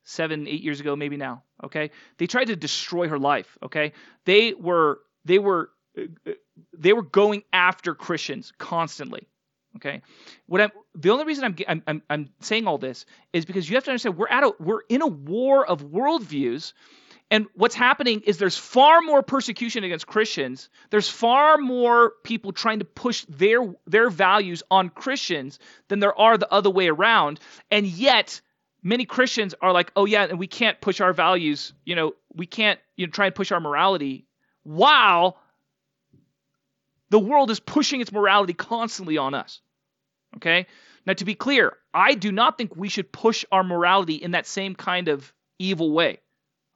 Speaker 1: seven, eight years ago, maybe now. Okay, they tried to destroy her life. Okay, they were they were uh, uh, they were going after Christians constantly. Okay, what I'm the only reason I'm, I'm I'm saying all this is because you have to understand we're at a we're in a war of worldviews, And what's happening is there's far more persecution against Christians. There's far more people trying to push their their values on Christians than there are the other way around. And yet many Christians are like, "Oh yeah, and we can't push our values, you know, we can't you know try and push our morality." While the world is pushing its morality constantly on us. Okay? Now, to be clear, I do not think we should push our morality in that same kind of evil way.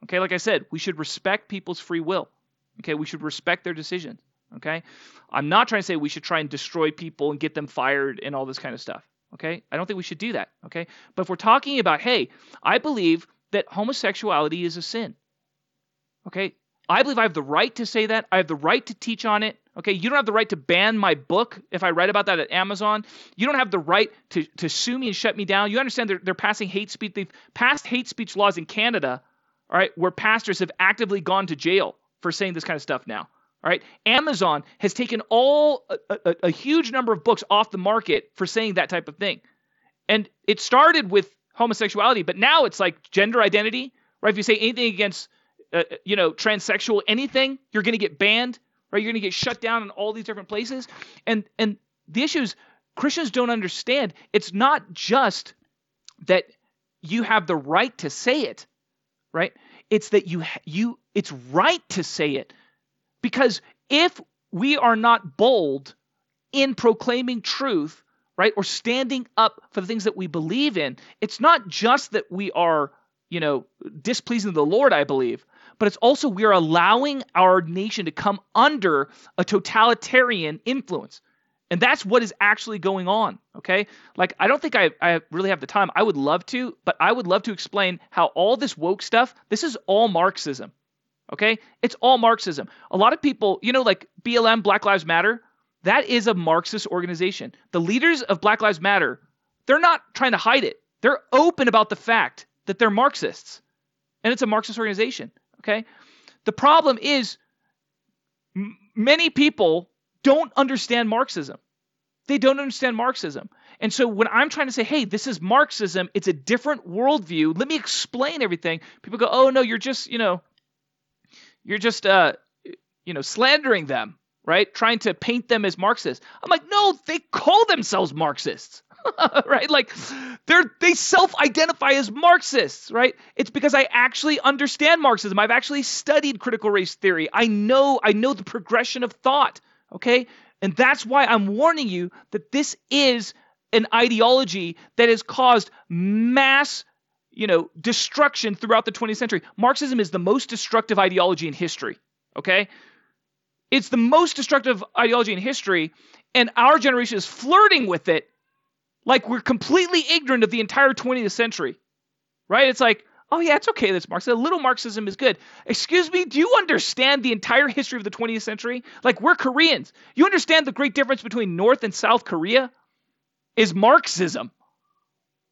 Speaker 1: Okay, like I said, we should respect people's free will. Okay, we should respect their decisions. Okay, I'm not trying to say we should try and destroy people and get them fired and all this kind of stuff. Okay, I don't think we should do that. Okay, but if we're talking about, hey, I believe that homosexuality is a sin. Okay, I believe I have the right to say that. I have the right to teach on it. Okay, you don't have the right to ban my book if I write about that at Amazon. You don't have the right to, to sue me and shut me down. You understand they're, they're passing hate speech. They've passed hate speech laws in Canada, all right, where pastors have actively gone to jail for saying this kind of stuff now. All right, Amazon has taken all a, a, a huge number of books off the market for saying that type of thing, and it started with homosexuality, but now it's like gender identity. Right, if you say anything against, uh, you know, transsexual anything, you're going to get banned right? You're going to get shut down in all these different places. And and the issue is Christians don't understand. It's not just that you have the right to say it, right? It's that you you it's right to say it. Because if we are not bold in proclaiming truth, right, or standing up for the things that we believe in, it's not just that we are, you know, displeasing the Lord, I believe, but it's also we are allowing our nation to come under a totalitarian influence. And that's what is actually going on. Okay. Like, I don't think I, I really have the time. I would love to, but I would love to explain how all this woke stuff, this is all Marxism. Okay. It's all Marxism. A lot of people, you know, like BLM, Black Lives Matter, that is a Marxist organization. The leaders of Black Lives Matter, they're not trying to hide it. They're open about the fact that they're Marxists. And it's a Marxist organization. Okay? The problem is m- many people don't understand Marxism. They don't understand Marxism. And so when I'm trying to say, hey, this is Marxism, it's a different worldview, let me explain everything, people go, oh, no, you're just, you know, you're just, uh, you know, slandering them, right? Trying to paint them as Marxists. I'm like, no, they call themselves Marxists. right? Like they're they self-identify as Marxists, right? It's because I actually understand Marxism. I've actually studied critical race theory. I know I know the progression of thought, okay? And that's why I'm warning you that this is an ideology that has caused mass you know, destruction throughout the 20th century. Marxism is the most destructive ideology in history. Okay? It's the most destructive ideology in history, and our generation is flirting with it like we're completely ignorant of the entire 20th century, right? It's like, oh yeah, it's okay. That's Marxism. A little Marxism is good. Excuse me, do you understand the entire history of the 20th century? Like we're Koreans. You understand the great difference between North and South Korea is Marxism.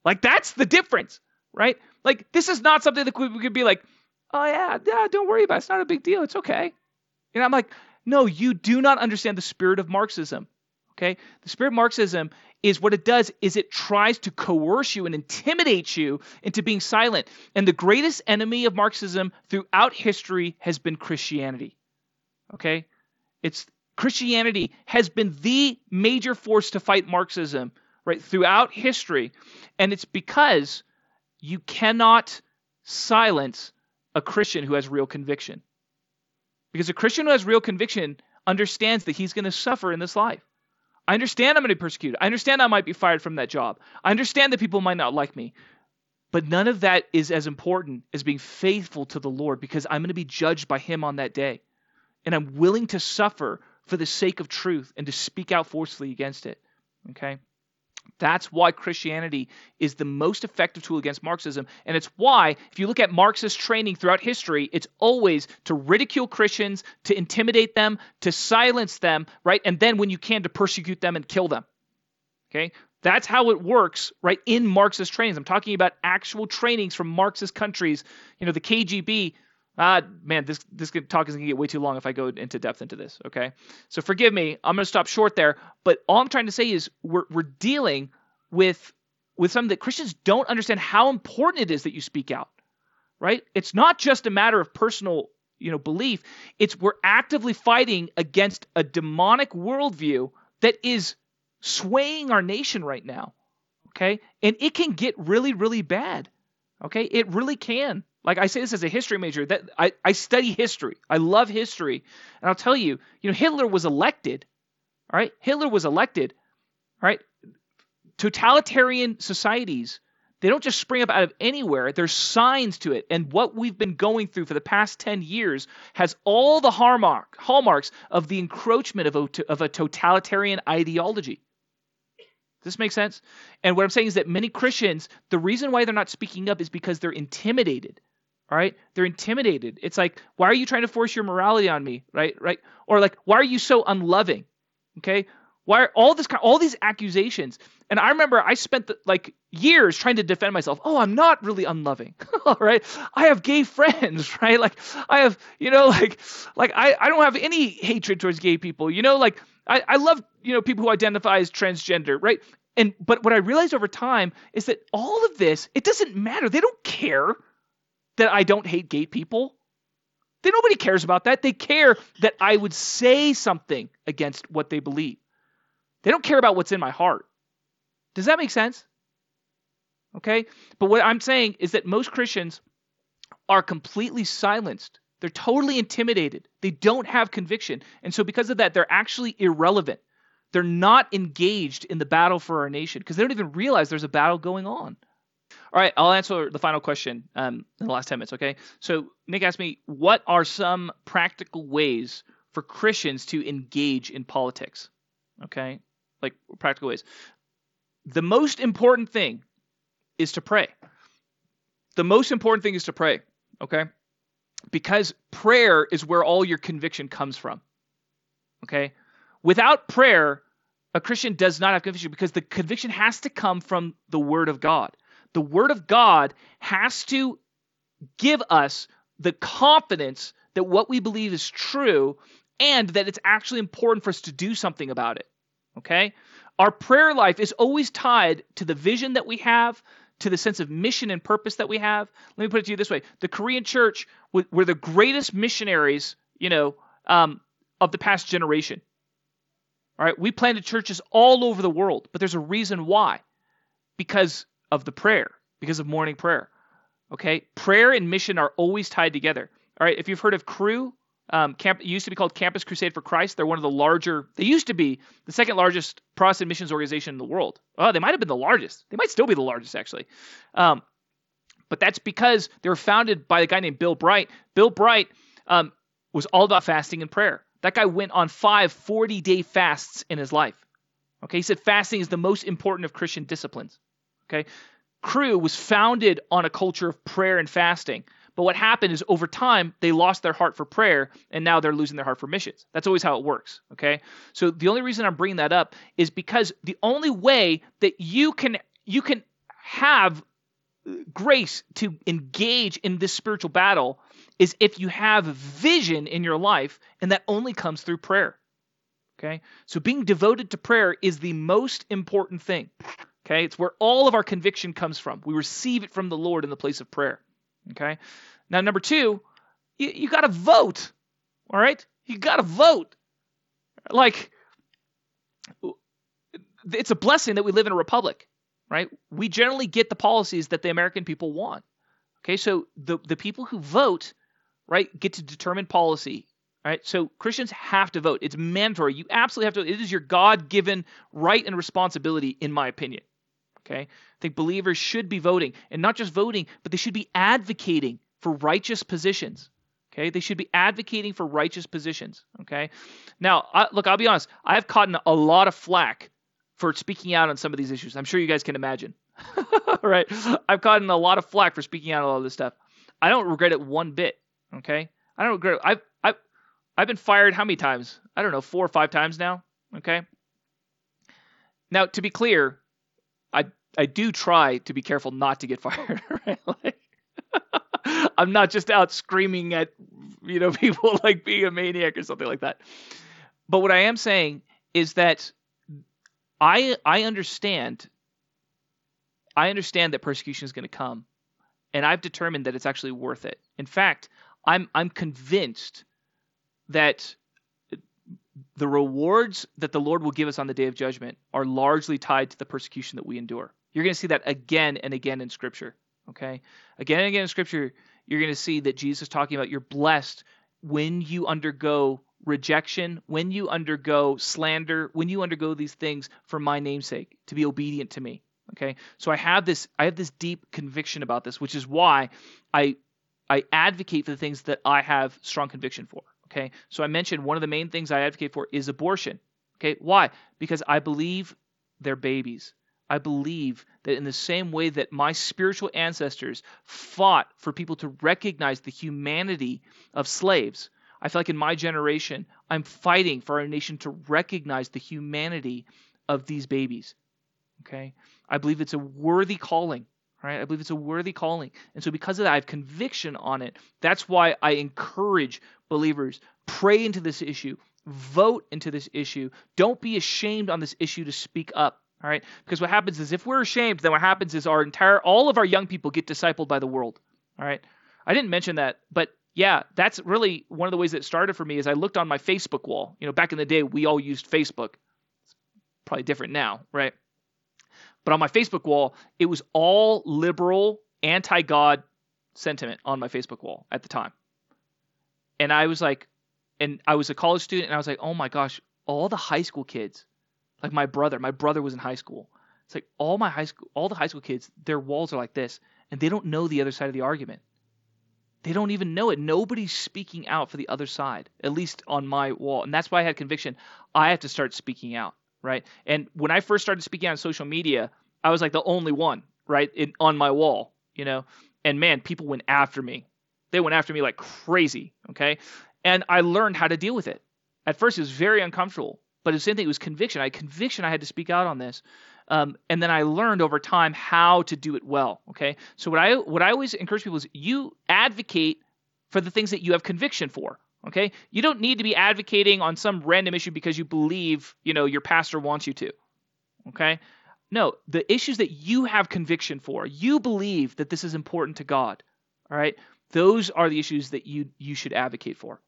Speaker 1: Like that's the difference, right? Like this is not something that we could be like, oh yeah, yeah, don't worry about it. It's not a big deal. It's okay. And I'm like, no, you do not understand the spirit of Marxism. Okay? The spirit of Marxism is what it does is it tries to coerce you and intimidate you into being silent. And the greatest enemy of Marxism throughout history has been Christianity. Okay? It's Christianity has been the major force to fight Marxism right throughout history. And it's because you cannot silence a Christian who has real conviction. Because a Christian who has real conviction understands that he's going to suffer in this life. I understand I'm going to be persecuted. I understand I might be fired from that job. I understand that people might not like me. But none of that is as important as being faithful to the Lord because I'm going to be judged by Him on that day. And I'm willing to suffer for the sake of truth and to speak out forcefully against it. Okay? That's why Christianity is the most effective tool against Marxism. And it's why, if you look at Marxist training throughout history, it's always to ridicule Christians, to intimidate them, to silence them, right? And then when you can, to persecute them and kill them. Okay? That's how it works, right, in Marxist trainings. I'm talking about actual trainings from Marxist countries. You know, the KGB Ah, man, this this talk is gonna get way too long if I go into depth into this. Okay, so forgive me. I'm gonna stop short there. But all I'm trying to say is we're we're dealing with with something that Christians don't understand how important it is that you speak out. right? It's not just a matter of personal, you know, belief. It's we're actively fighting against a demonic worldview that is swaying our nation right now. Okay? And it can get really, really bad. Okay? It really can. Like I say this as a history major, that I, I study history. I love history. And I'll tell you, you know, Hitler was elected. All right? Hitler was elected. All right? Totalitarian societies they don't just spring up out of anywhere. There's signs to it. And what we've been going through for the past 10 years has all the hallmark, hallmarks of the encroachment of a, of a totalitarian ideology. Does this make sense? And what I'm saying is that many Christians, the reason why they're not speaking up is because they're intimidated. All right? They're intimidated. It's like, why are you trying to force your morality on me? Right? Right? Or like, why are you so unloving? Okay? Why are all this all these accusations? And I remember I spent the, like years trying to defend myself. Oh, I'm not really unloving, right? I have gay friends, right? Like I have, you know, like like I, I don't have any hatred towards gay people. You know, like I, I love, you know, people who identify as transgender, right? And but what I realized over time is that all of this, it doesn't matter. They don't care that I don't hate gay people. They nobody cares about that. They care that I would say something against what they believe. They don't care about what's in my heart. Does that make sense? Okay? But what I'm saying is that most Christians are completely silenced. They're totally intimidated. They don't have conviction. And so, because of that, they're actually irrelevant. They're not engaged in the battle for our nation because they don't even realize there's a battle going on. All right, I'll answer the final question um, in the last 10 minutes, okay? So, Nick asked me, what are some practical ways for Christians to engage in politics? Okay, like practical ways. The most important thing is to pray. The most important thing is to pray, okay? Because prayer is where all your conviction comes from. Okay? Without prayer, a Christian does not have conviction because the conviction has to come from the Word of God. The Word of God has to give us the confidence that what we believe is true and that it's actually important for us to do something about it. Okay? Our prayer life is always tied to the vision that we have, to the sense of mission and purpose that we have. Let me put it to you this way: the Korean church were the greatest missionaries, you know, um, of the past generation. All right, we planted churches all over the world, but there's a reason why, because of the prayer, because of morning prayer. Okay, prayer and mission are always tied together. All right, if you've heard of Cru, um, camp, used to be called Campus Crusade for Christ. They're one of the larger. They used to be the second largest Protestant missions organization in the world. Oh, they might have been the largest. They might still be the largest actually. Um, but that's because they were founded by a guy named Bill Bright. Bill Bright um, was all about fasting and prayer. That guy went on five 40 day fasts in his life. Okay, he said fasting is the most important of Christian disciplines. Okay, Cru was founded on a culture of prayer and fasting. But what happened is over time, they lost their heart for prayer and now they're losing their heart for missions. That's always how it works. Okay. So the only reason I'm bringing that up is because the only way that you can, you can have grace to engage in this spiritual battle is if you have vision in your life, and that only comes through prayer. Okay? So being devoted to prayer is the most important thing. Okay? It's where all of our conviction comes from. We receive it from the Lord in the place of prayer. Okay. Now, number two, you, you got to vote. All right. You got to vote. Like, it's a blessing that we live in a republic, right? We generally get the policies that the American people want. Okay. So the, the people who vote, right, get to determine policy. Right? So Christians have to vote. It's mandatory. You absolutely have to. It is your God-given right and responsibility, in my opinion. Okay? I think believers should be voting, and not just voting, but they should be advocating for righteous positions. Okay? They should be advocating for righteous positions. Okay? Now, I, look, I'll be honest. I've caught a lot of flack for speaking out on some of these issues. I'm sure you guys can imagine. right? I've gotten a lot of flack for speaking out on all this stuff. I don't regret it one bit. Okay? I don't regret it. I've, I've, I've been fired how many times? I don't know, four or five times now. Okay? Now, to be clear, I I do try to be careful not to get fired. Right? Like, I'm not just out screaming at you know people like being a maniac or something like that. But what I am saying is that I I understand I understand that persecution is going to come. and I've determined that it's actually worth it. In fact, I'm I'm convinced that the rewards that the Lord will give us on the day of judgment are largely tied to the persecution that we endure. You're going to see that again and again in Scripture. Okay? Again and again in Scripture, you're going to see that Jesus is talking about you're blessed when you undergo rejection, when you undergo slander, when you undergo these things for my namesake, to be obedient to me. Okay? So I have this I have this deep conviction about this, which is why I I advocate for the things that I have strong conviction for. Okay. So I mentioned one of the main things I advocate for is abortion. Okay. Why? Because I believe they're babies. I believe that in the same way that my spiritual ancestors fought for people to recognize the humanity of slaves, I feel like in my generation, I'm fighting for our nation to recognize the humanity of these babies. Okay? I believe it's a worthy calling. Right? I believe it's a worthy calling. And so because of that, I have conviction on it. That's why I encourage believers pray into this issue, vote into this issue. Don't be ashamed on this issue to speak up. All right? Because what happens is if we're ashamed, then what happens is our entire all of our young people get discipled by the world. All right? I didn't mention that, but yeah, that's really one of the ways that started for me is I looked on my Facebook wall. You know, back in the day we all used Facebook. It's probably different now, right? But on my Facebook wall, it was all liberal, anti God sentiment on my Facebook wall at the time. And I was like, and I was a college student, and I was like, oh my gosh, all the high school kids, like my brother, my brother was in high school. It's like all my high school, all the high school kids, their walls are like this, and they don't know the other side of the argument. They don't even know it. Nobody's speaking out for the other side, at least on my wall. And that's why I had conviction. I have to start speaking out right? And when I first started speaking on social media, I was like the only one, right, in, on my wall, you know. And man, people went after me. They went after me like crazy, okay? And I learned how to deal with it. At first, it was very uncomfortable, but the same thing. It was conviction. I had conviction. I had to speak out on this. Um, and then I learned over time how to do it well. Okay, so what I what I always encourage people is you advocate for the things that you have conviction for. Okay? You don't need to be advocating on some random issue because you believe, you know, your pastor wants you to. Okay? No, the issues that you have conviction for, you believe that this is important to God. All right? Those are the issues that you you should advocate for.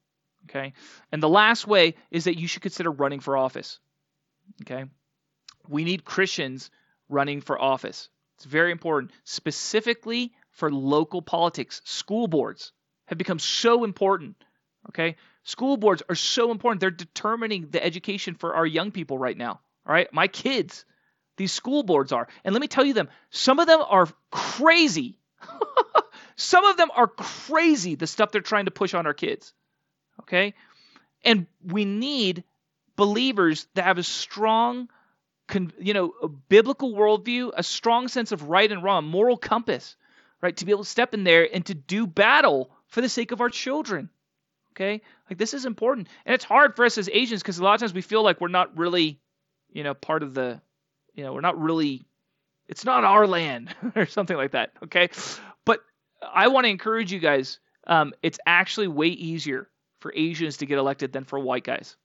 Speaker 1: Okay? And the last way is that you should consider running for office. Okay? We need Christians running for office. It's very important, specifically for local politics. School boards have become so important Okay? School boards are so important. They're determining the education for our young people right now. All right? My kids, these school boards are. And let me tell you them, some of them are crazy. some of them are crazy, the stuff they're trying to push on our kids. Okay? And we need believers that have a strong you know, a biblical worldview, a strong sense of right and wrong, moral compass, right? To be able to step in there and to do battle for the sake of our children. Okay? Like this is important. And it's hard for us as Asians because a lot of times we feel like we're not really, you know, part of the, you know, we're not really, it's not our land or something like that. Okay? But I want to encourage you guys. Um, it's actually way easier for Asians to get elected than for white guys.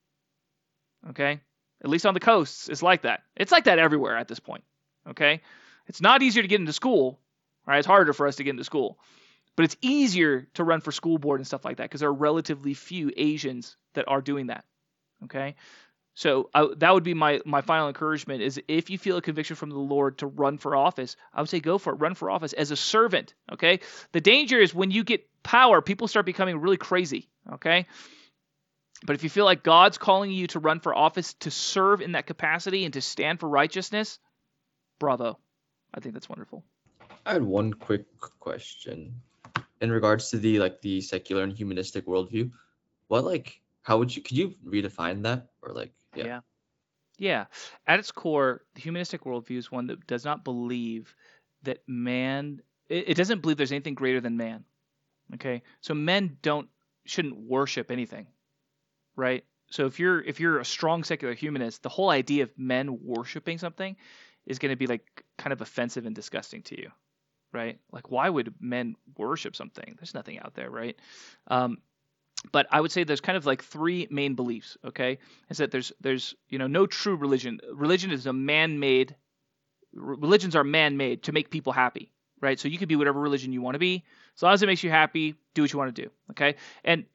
Speaker 1: Okay? At least on the coasts, it's like that. It's like that everywhere at this point. Okay? It's not easier to get into school, right? It's harder for us to get into school. But it's easier to run for school board and stuff like that because there are relatively few Asians that are doing that. Okay. So I, that would be my, my final encouragement is if you feel a conviction from the Lord to run for office, I would say go for it. Run for office as a servant. Okay. The danger is when you get power, people start becoming really crazy. Okay. But if you feel like God's calling you to run for office to serve in that capacity and to stand for righteousness, bravo. I think that's wonderful.
Speaker 2: I had one quick question in regards to the like the secular and humanistic worldview what like how would you could you redefine that or like
Speaker 1: yeah? Yeah, yeah. at its core the humanistic worldview is one that does not believe that man it, it doesn't believe there's anything greater than man okay? So men don't shouldn't worship anything right? So if you're if you're a strong secular humanist the whole idea of men worshiping something is going to be like kind of offensive and disgusting to you right? Like, why would men worship something? There's nothing out there, right? Um, but I would say there's kind of like three main beliefs. Okay, is that there's there's you know no true religion. Religion is a man-made. Religions are man-made to make people happy, right? So you could be whatever religion you want to be. As long as it makes you happy, do what you want to do. Okay. And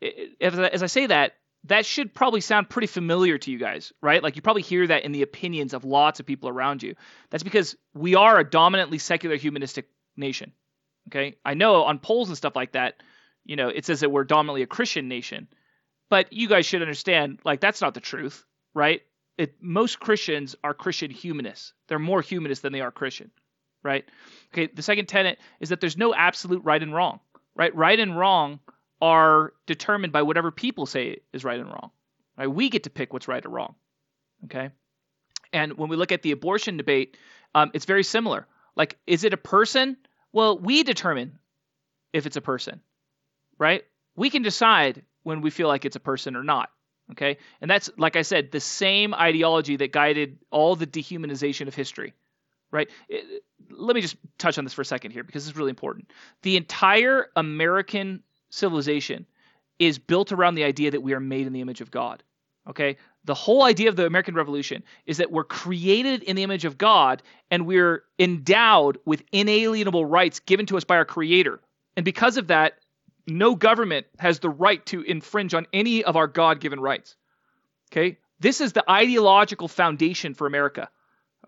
Speaker 1: as, as I say that, that should probably sound pretty familiar to you guys, right? Like you probably hear that in the opinions of lots of people around you. That's because we are a dominantly secular humanistic nation. Okay. I know on polls and stuff like that, you know, it says that we're dominantly a Christian nation. But you guys should understand, like, that's not the truth, right? It, most Christians are Christian humanists. They're more humanist than they are Christian, right? Okay, the second tenet is that there's no absolute right and wrong, right? Right and wrong are determined by whatever people say is right and wrong, right? We get to pick what's right or wrong, okay? And when we look at the abortion debate, um, it's very similar. Like, is it a person? Well, we determine if it's a person, right? We can decide when we feel like it's a person or not. Okay. And that's, like I said, the same ideology that guided all the dehumanization of history, right? It, let me just touch on this for a second here because it's really important. The entire American civilization is built around the idea that we are made in the image of God. Okay? The whole idea of the American Revolution is that we're created in the image of God and we're endowed with inalienable rights given to us by our Creator. And because of that, no government has the right to infringe on any of our God given rights. Okay? This is the ideological foundation for America.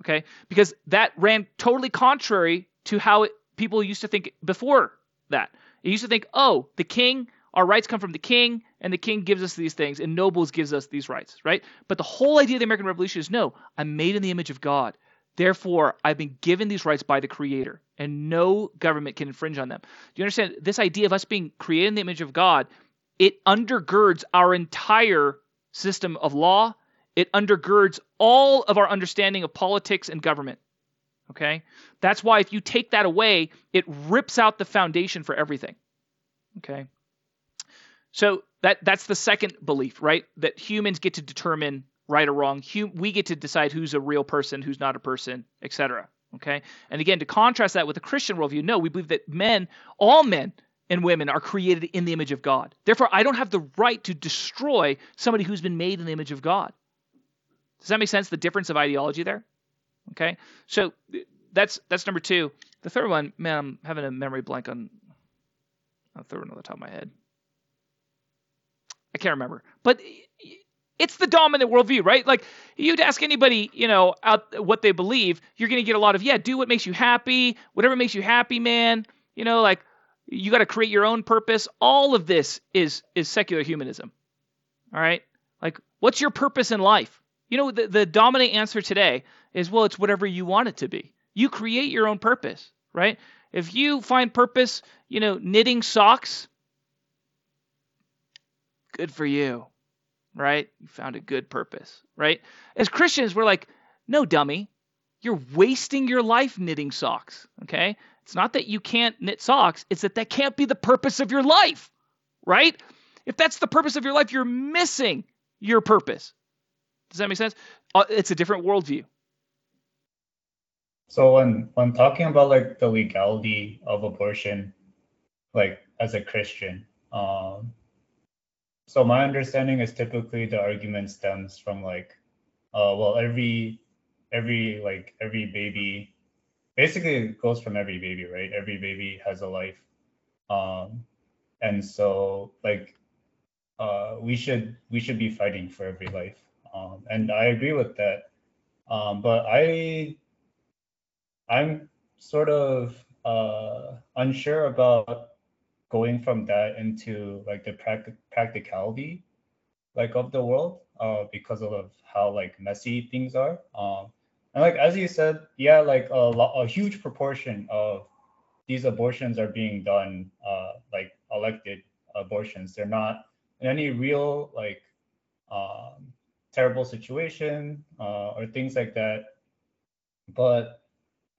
Speaker 1: Okay? Because that ran totally contrary to how it, people used to think before that. It used to think, oh, the king, our rights come from the king, and the king gives us these things, and nobles gives us these rights, right? But the whole idea of the American Revolution is no, I'm made in the image of God. Therefore, I've been given these rights by the Creator, and no government can infringe on them. Do you understand? This idea of us being created in the image of God, it undergirds our entire system of law. It undergirds all of our understanding of politics and government. Okay? That's why if you take that away, it rips out the foundation for everything. Okay? So that that's the second belief, right? That humans get to determine right or wrong. we get to decide who's a real person, who's not a person, etc. Okay? And again, to contrast that with the Christian worldview, no, we believe that men, all men and women are created in the image of God. Therefore, I don't have the right to destroy somebody who's been made in the image of God. Does that make sense? The difference of ideology there? Okay? So that's that's number two. The third one, man, I'm having a memory blank on the third one on the top of my head. I can't remember. But it's the dominant worldview, right? Like you'd ask anybody, you know, out what they believe, you're gonna get a lot of yeah, do what makes you happy, whatever makes you happy, man. You know, like you got to create your own purpose. All of this is is secular humanism. All right, like what's your purpose in life? You know, the the dominant answer today is well, it's whatever you want it to be. You create your own purpose, right? If you find purpose, you know, knitting socks, good for you right? You found a good purpose, right? As Christians, we're like, no, dummy. You're wasting your life knitting socks, okay? It's not that you can't knit socks, it's that that can't be the purpose of your life, right? If that's the purpose of your life, you're missing your purpose. Does that make sense? Uh, it's a different worldview.
Speaker 3: So when when talking about like the legality of abortion, like as a Christian, um, so my understanding is typically the argument stems from like, uh, well, every every like every baby, basically it goes from every baby, right? Every baby has a life, um, and so like, uh, we should we should be fighting for every life, um, and I agree with that. Um, but I, I'm sort of uh, unsure about going from that into like the practic- practicality like of the world uh, because of how like messy things are. Um, and like as you said yeah like a, lo- a huge proportion of these abortions are being done uh, like elected abortions. They're not in any real like um, terrible situation uh, or things like that. But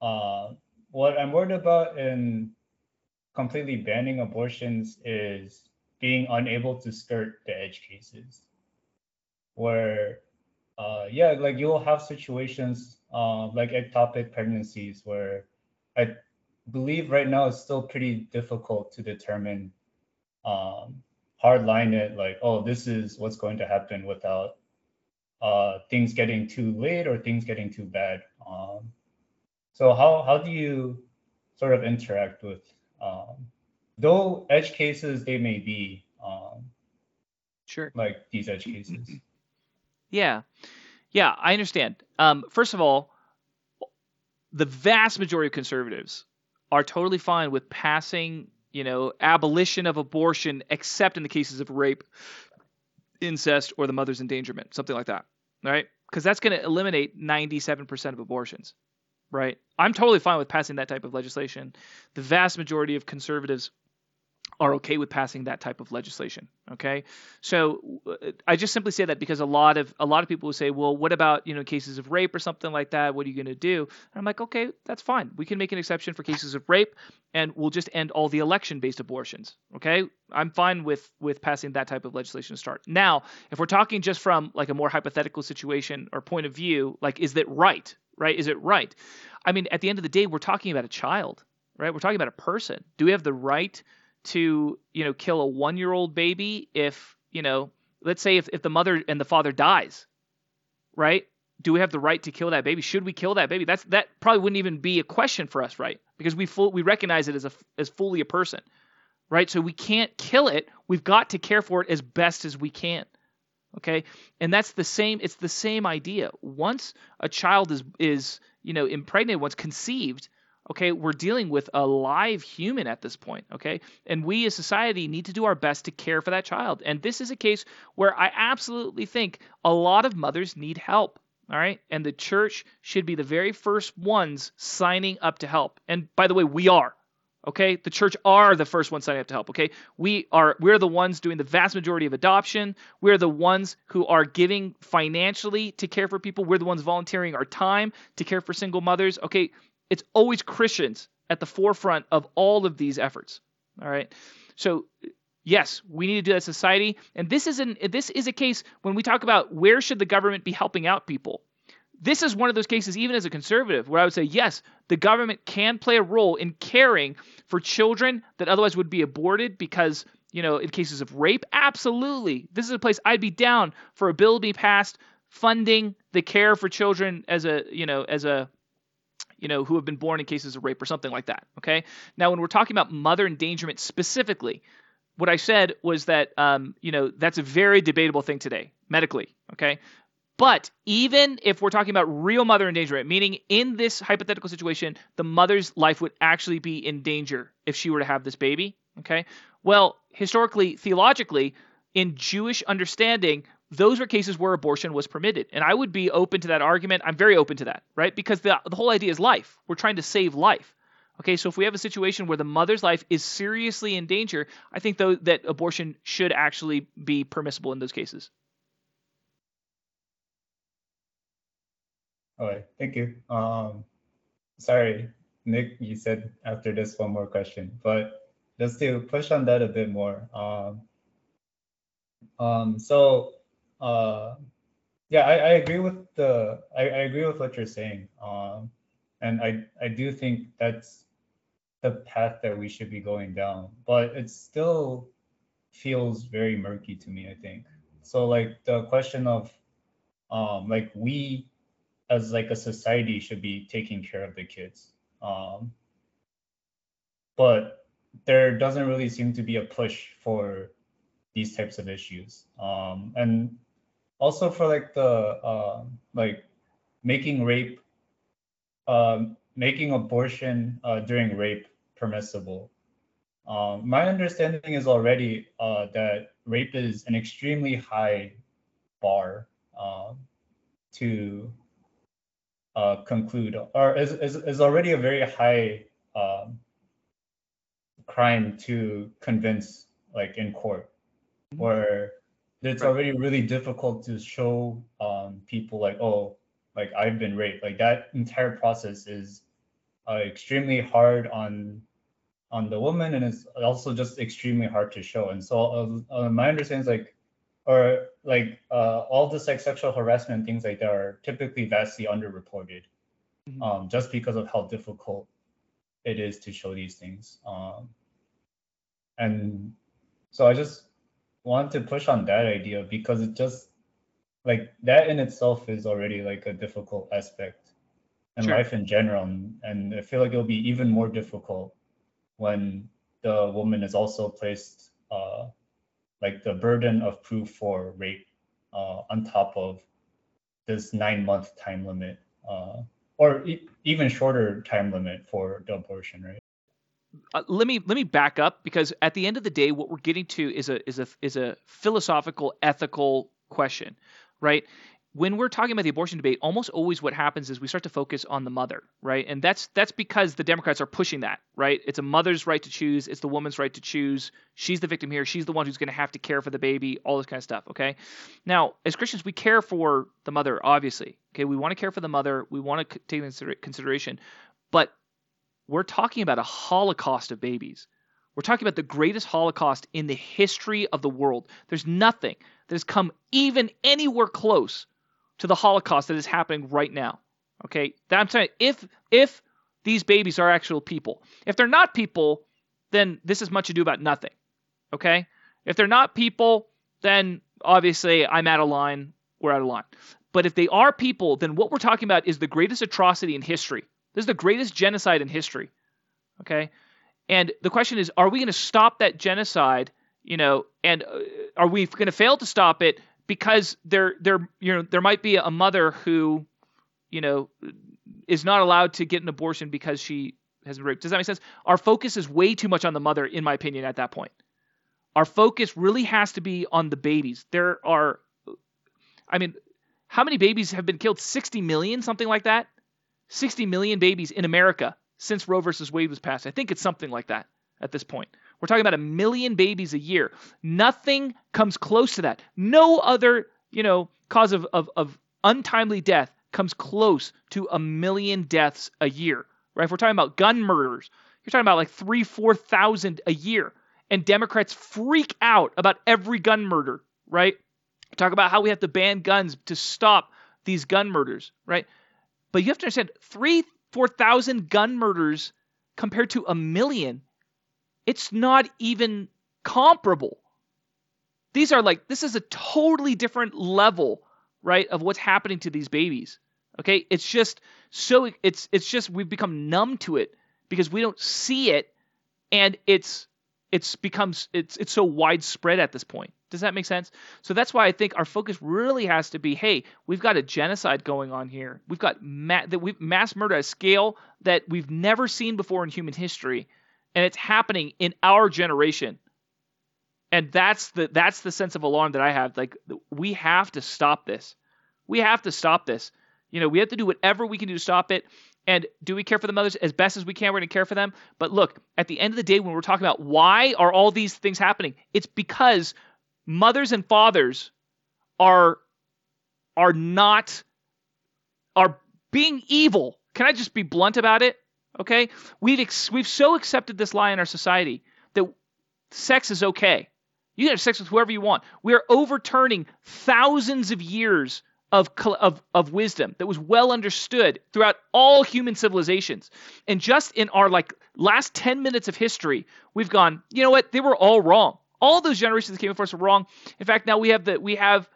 Speaker 3: uh, what i'm worried about in completely banning abortions is being unable to skirt the edge cases where uh, yeah like you'll have situations uh, like ectopic pregnancies where i believe right now it's still pretty difficult to determine um, hard line it like oh this is what's going to happen without uh, things getting too late or things getting too bad um, so how how do you sort of interact with. Um, though edge cases they may be, um,
Speaker 1: Sure.
Speaker 3: like these edge cases.
Speaker 1: Yeah. Yeah, I understand. Um, first of all, the vast majority of conservatives are totally fine with passing, you know, abolition of abortion, except in the cases of rape, incest, or the mother's endangerment, something like that, right? Because that's going to eliminate 97% of abortions, right? I'm totally fine with passing that type of legislation. The vast majority of conservatives are okay with passing that type of legislation. Okay, so uh, I just simply say that because a lot of a lot of people will say, well, what about you know cases of rape or something like that? What are you going to do? And I'm like, okay, that's fine. We can make an exception for cases of rape, and we'll just end all the election-based abortions. Okay, I'm fine with with passing that type of legislation to start. Now, if we're talking just from like a more hypothetical situation or point of view, like is that right? Right? Is it right? I mean, at the end of the day, we're talking about a child, right? We're talking about a person. Do we have the right? to you know kill a one year old baby if you know let's say if, if the mother and the father dies right do we have the right to kill that baby should we kill that baby that's that probably wouldn't even be a question for us right because we full, we recognize it as a as fully a person right so we can't kill it we've got to care for it as best as we can okay? And that's the same it's the same idea. Once a child is is you know impregnated once conceived okay we're dealing with a live human at this point okay? And we as society need to do our best to care for that child. And this is a case where i absolutely think a lot of mothers need help all right? And the church should be the very first ones signing up to help. And by the way we are okay the church are the first ones signing up to help okay we are we're the ones doing the vast majority of adoption we're the ones who are giving financially to care for people we're the ones volunteering our time to care for single mothers okay it's always Christians at the forefront of all of these efforts. All right. So yes, we need to do that society. And this is an this is a case when we talk about where should the government be helping out people. This is one of those cases, even as a conservative, where I would say, yes, the government can play a role in caring for children that otherwise would be aborted because, you know, in cases of rape. Absolutely. This is a place I'd be down for a bill to be passed funding the care for children as a, you know, as a you know, who have been born in cases of rape or something like that. Okay. Now, when we're talking about mother endangerment specifically, what I said was that, um, you know, that's a very debatable thing today medically. Okay. But even if we're talking about real mother endangerment, meaning in this hypothetical situation, the mother's life would actually be in danger if she were to have this baby. Okay. Well, historically, theologically, in Jewish understanding, those were cases where abortion was permitted. And I would be open to that argument. I'm very open to that, right? Because the, the whole idea is life. We're trying to save life. Okay, so if we have a situation where the mother's life is seriously in danger, I think though that abortion should actually be permissible in those cases.
Speaker 3: All right, thank you. Um, sorry, Nick, you said after this one more question, but just to push on that a bit more. Um, um, so uh, yeah, I, I agree with the I, I agree with what you're saying. Um, and I I do think that's the path that we should be going down, but it still feels very murky to me. I think so. Like the question of um, like we as like a society should be taking care of the kids. Um, but there doesn't really seem to be a push for these types of issues. Um, and also for like the uh, like making rape um, making abortion uh, during rape permissible um, my understanding is already uh, that rape is an extremely high bar um, to uh, conclude or is, is, is already a very high um, crime to convince like in court where it's already really difficult to show um, people like, oh, like I've been raped. Like that entire process is uh, extremely hard on on the woman, and it's also just extremely hard to show. And so uh, uh, my understanding is like, or like uh, all this like sexual harassment things like that are typically vastly underreported, mm-hmm. um, just because of how difficult it is to show these things. Um, and so I just want to push on that idea because it just like that in itself is already like a difficult aspect in
Speaker 1: Sure.
Speaker 3: life in general. And, and I feel like it'll be even more difficult when the woman is also placed uh, like the burden of proof for rape uh, on top of this nine month time limit uh, or e- even shorter time limit for the abortion, right?
Speaker 1: uh, let me let me back up because at the end of the day, what we're getting to is a is a is a philosophical, ethical question, right? When we're talking about the abortion debate, almost always what happens is we start to focus on the mother, right? And that's that's because the Democrats are pushing that, right? It's a mother's right to choose, it's the woman's right to choose. She's the victim here. She's the one who's going to have to care for the baby, all this kind of stuff, okay? Now, as Christians, we care for the mother, obviously. Okay, we want to care for the mother. We want to take into consideration, but we're talking about a holocaust of babies. We're talking about the greatest holocaust in the history of the world. There's nothing that has come even anywhere close to the holocaust that is happening right now. Okay, that I'm saying if if these babies are actual people, if they're not people, then this is much ado about nothing. Okay, if they're not people, then obviously I'm out of line. We're out of line. But if they are people, then what we're talking about is the greatest atrocity in history. This is the greatest genocide in history. Okay? And the question is are we going to stop that genocide, you know, and uh, are we going to fail to stop it because there there you know there might be a mother who, you know, is not allowed to get an abortion because she has been raped. Does that make sense? Our focus is way too much on the mother in my opinion at that point. Our focus really has to be on the babies. There are I mean, how many babies have been killed? 60 million, something like that? 60 million babies in America since Roe versus Wade was passed. I think it's something like that at this point. We're talking about a million babies a year. Nothing comes close to that. No other, you know, cause of, of, of untimely death comes close to a million deaths a year. Right? If we're talking about gun murders, you're talking about like three, four thousand a year. And Democrats freak out about every gun murder, right? Talk about how we have to ban guns to stop these gun murders, right? But you have to understand, three, four thousand gun murders compared to a million, it's not even comparable. These are like this is a totally different level, right, of what's happening to these babies. Okay, it's just so it's it's just we've become numb to it because we don't see it, and it's it's becomes it's it's so widespread at this point. Does that make sense? So that's why I think our focus really has to be, hey, we've got a genocide going on here. We've got ma- that we've mass murder at a scale that we've never seen before in human history, and it's happening in our generation. And that's the that's the sense of alarm that I have. Like we have to stop this. We have to stop this. You know, we have to do whatever we can do to stop it. And do we care for the mothers as best as we can? We're going to care for them. But look, at the end of the day, when we're talking about why are all these things happening, it's because mothers and fathers are are not are being evil. Can I just be blunt about it? Okay, we've ex- we've so accepted this lie in our society that sex is okay. You can have sex with whoever you want. We are overturning thousands of years of, of, of wisdom that was well understood throughout all human civilizations. And just in our like last 10 minutes of history, we've gone, you know what? They were all wrong. All those generations that came before us were wrong. In fact, now we have the we have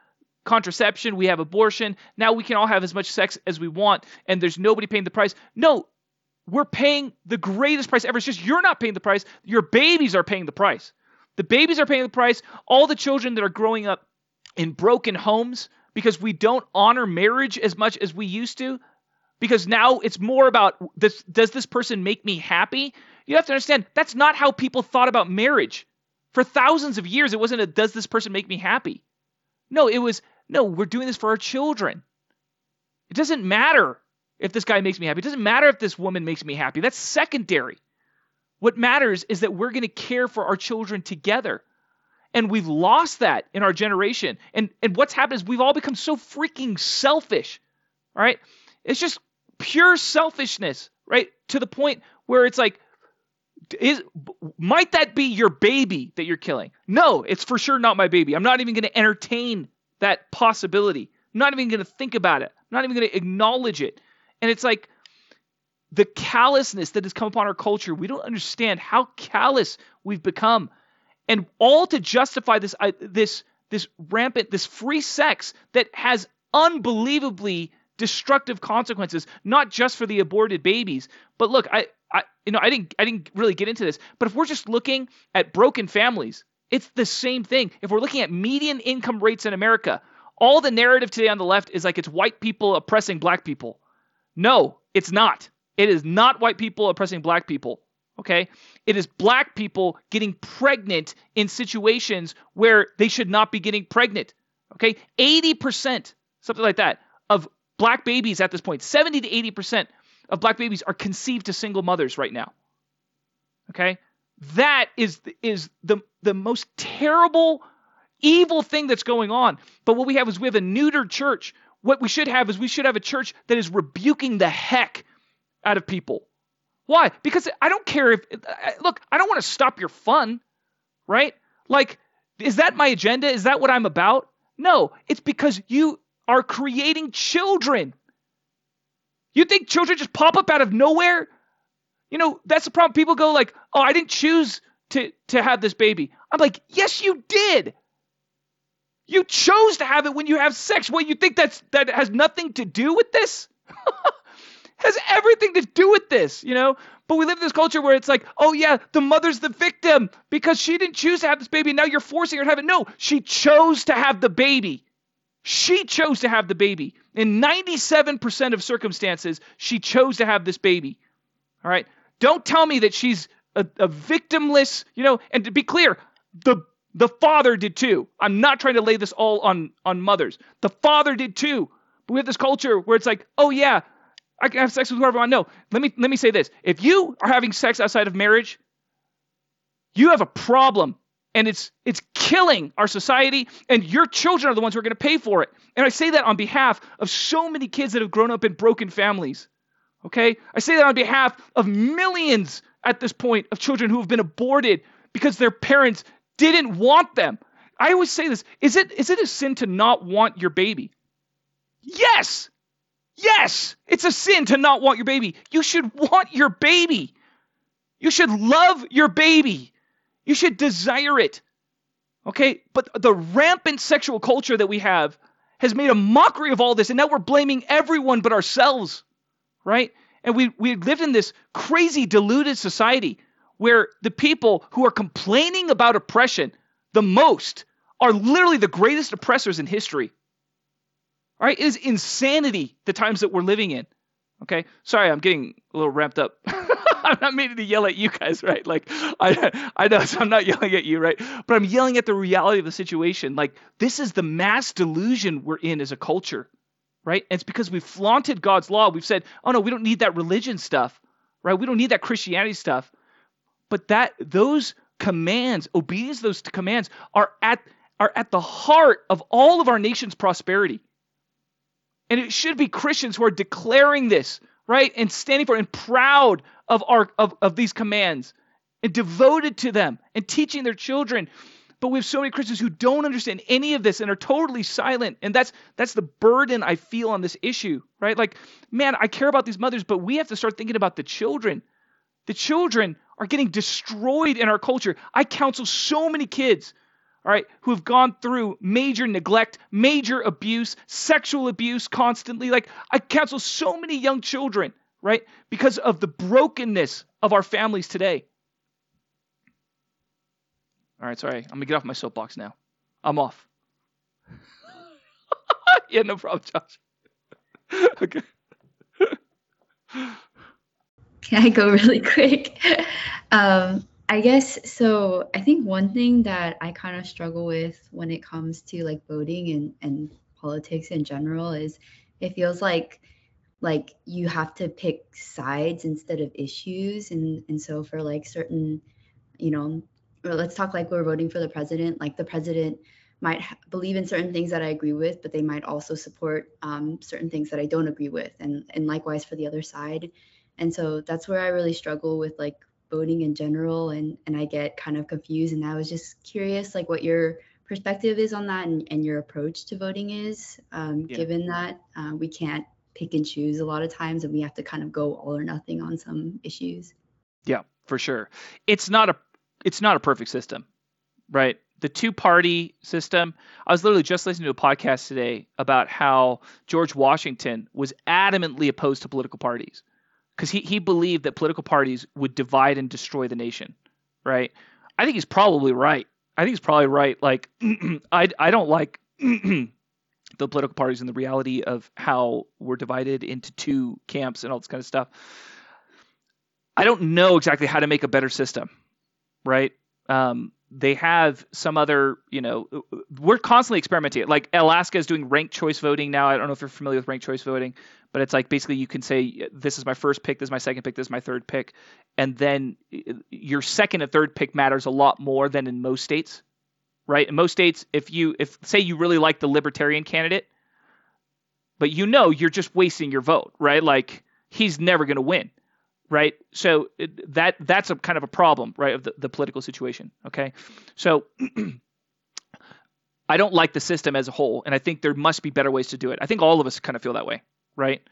Speaker 1: contraception, we have abortion. Now we can all have as much sex as we want, and there's nobody paying the price. No, we're paying the greatest price ever. It's just you're not paying the price. Your babies are paying the price. The babies are paying the price. All the children that are growing up in broken homes because we don't honor marriage as much as we used to. Because now it's more about this does this person make me happy? You have to understand that's not how people thought about marriage. For thousands of years, it wasn't a does this person make me happy? No, it was no, we're doing this for our children. It doesn't matter if this guy makes me happy. It doesn't matter if this woman makes me happy. That's secondary. What matters is that we're going to care for our children together. And we've lost that in our generation. And and what's happened is we've all become so freaking selfish. Right? It's just pure selfishness, right? To the point where it's like is might that be your baby that you're killing? No, it's for sure not my baby. I'm not even going to entertain that possibility. I'm not even going to think about it. I'm not even going to acknowledge it. And it's like the callousness that has come upon our culture. We don't understand how callous we've become, and all to justify this uh, this this rampant this free sex that has unbelievably destructive consequences, not just for the aborted babies. But look, I, I, you know, I didn't, I didn't really get into this. But if we're just looking at broken families, it's the same thing. If we're looking at median income rates in America, all the narrative today on the left is like it's white people oppressing black people. No, it's not. It is not white people oppressing black people. Okay? It is black people getting pregnant in situations where they should not be getting pregnant. Okay? 80%, something like that, of black babies at this point, 70 to 80% of black babies are conceived to single mothers right now. Okay? That is is the the most terrible evil thing that's going on. But what we have is we have a neutered church. What we should have is we should have a church that is rebuking the heck out of people. Why? Because I don't care if look, I don't want to stop your fun, right? Like is that my agenda? Is that what I'm about? No, it's because you are creating children. You think children just pop up out of nowhere? You know, that's the problem. People go like, "Oh, I didn't choose to to have this baby." I'm like, "Yes, you did. You chose to have it when you have sex. What you think that's that has nothing to do with this? has everything to do with this, you know? But we live in this culture where it's like, oh yeah, the mother's the victim because she didn't choose to have this baby. Now you're forcing her to have it. No, she chose to have the baby. She chose to have the baby. In 97% of circumstances, she chose to have this baby. All right. Don't tell me that she's a, a victimless, you know, and to be clear, the the father did too. I'm not trying to lay this all on on mothers. The father did too. But we have this culture where it's like, oh yeah, I can have sex with whoever I want. No, let me let me say this: if you are having sex outside of marriage, you have a problem and it's it's killing our society and your children are the ones who are going to pay for it and i say that on behalf of so many kids that have grown up in broken families okay i say that on behalf of millions at this point of children who have been aborted because their parents didn't want them i always say this is it is it a sin to not want your baby yes yes it's a sin to not want your baby you should want your baby you should love your baby you should desire it. Okay? But the rampant sexual culture that we have has made a mockery of all this, and now we're blaming everyone but ourselves. Right? And we, we lived in this crazy, deluded society where the people who are complaining about oppression the most are literally the greatest oppressors in history. All right? It is insanity the times that we're living in. Okay? Sorry, I'm getting a little ramped up. I'm not meaning to yell at you guys, right? Like I I know so I'm not yelling at you, right? But I'm yelling at the reality of the situation. Like this is the mass delusion we're in as a culture, right? And it's because we've flaunted God's law. We've said, "Oh no, we don't need that religion stuff." Right? We don't need that Christianity stuff. But that those commands, obedience those commands are at are at the heart of all of our nation's prosperity. And it should be Christians who are declaring this, right? And standing for and proud of our of, of these commands and devoted to them and teaching their children. But we have so many Christians who don't understand any of this and are totally silent. And that's that's the burden I feel on this issue, right? Like, man, I care about these mothers, but we have to start thinking about the children. The children are getting destroyed in our culture. I counsel so many kids all right, who have gone through major neglect, major abuse, sexual abuse constantly. Like, I counsel so many young children, right, because of the brokenness of our families today. All right, sorry. I'm to get off my soapbox now. I'm off. yeah, no problem, Josh. okay.
Speaker 4: Can I go really quick? Um, I guess so. I think one thing that I kind of struggle with when it comes to like voting and, and politics in general is it feels like like you have to pick sides instead of issues and and so for like certain you know let's talk like we're voting for the president like the president might ha- believe in certain things that i agree with but they might also support um, certain things that i don't agree with and and likewise for the other side and so that's where i really struggle with like voting in general and and I get kind of confused and I was just curious like what your perspective is on that and, and your approach to voting is um, yeah. given that uh, we can't pick and choose a lot of times and we have to kind of go all or nothing on some issues
Speaker 1: yeah for sure it's not a it's not a perfect system right the two party system. I was literally just listening to a podcast today about how George Washington was adamantly opposed to political parties because he, he believed that political parties would divide and destroy the nation, right? I think he's probably right. I think he's probably right. Like, I, I don't like the political parties and the reality of how we're divided into two camps and all this kind of stuff. I don't know exactly how to make a better system, right? Um, they have some other, you know, we're constantly experimenting. Like Alaska is doing ranked choice voting now. I don't know if you're familiar with ranked choice voting, but it's like basically you can say this is my first pick, this is my second pick, this is my third pick, and then your second and third pick matters a lot more than in most states, right? In most states, if you if say you really like the libertarian candidate, but you know you're just wasting your vote, right? Like he's never going to win right? So that that's a kind of a problem, right, of the, the political situation. Okay, so I don't like the system as a whole, and I think there must be better ways to do it. I think all of us kind of feel that way, right?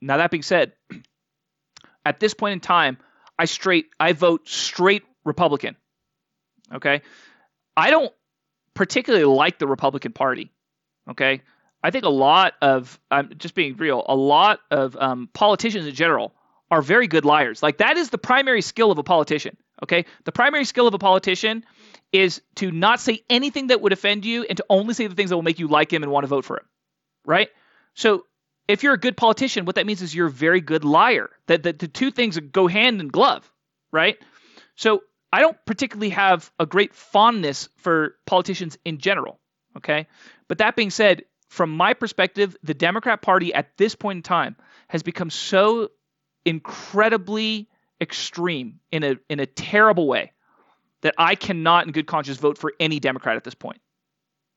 Speaker 1: Now that being said, at this point in time, I straight I vote straight Republican. Okay, I don't particularly like the Republican Party. Okay, I think a lot of I'm just being real. A lot of um, politicians in general are very good liars. Like that is the primary skill of a politician. Okay, the primary skill of a politician is to not say anything that would offend you and to only say the things that will make you like him and want to vote for him. Right? So if you're a good politician, what that means is you're a very good liar. That the, the two things go hand in glove, right? So I don't particularly have a great fondness for politicians in general. Okay, but that being said, from my perspective, the Democrat Party at this point in time has become so incredibly extreme in a in a terrible way that I cannot in good conscience vote for any Democrat at this point.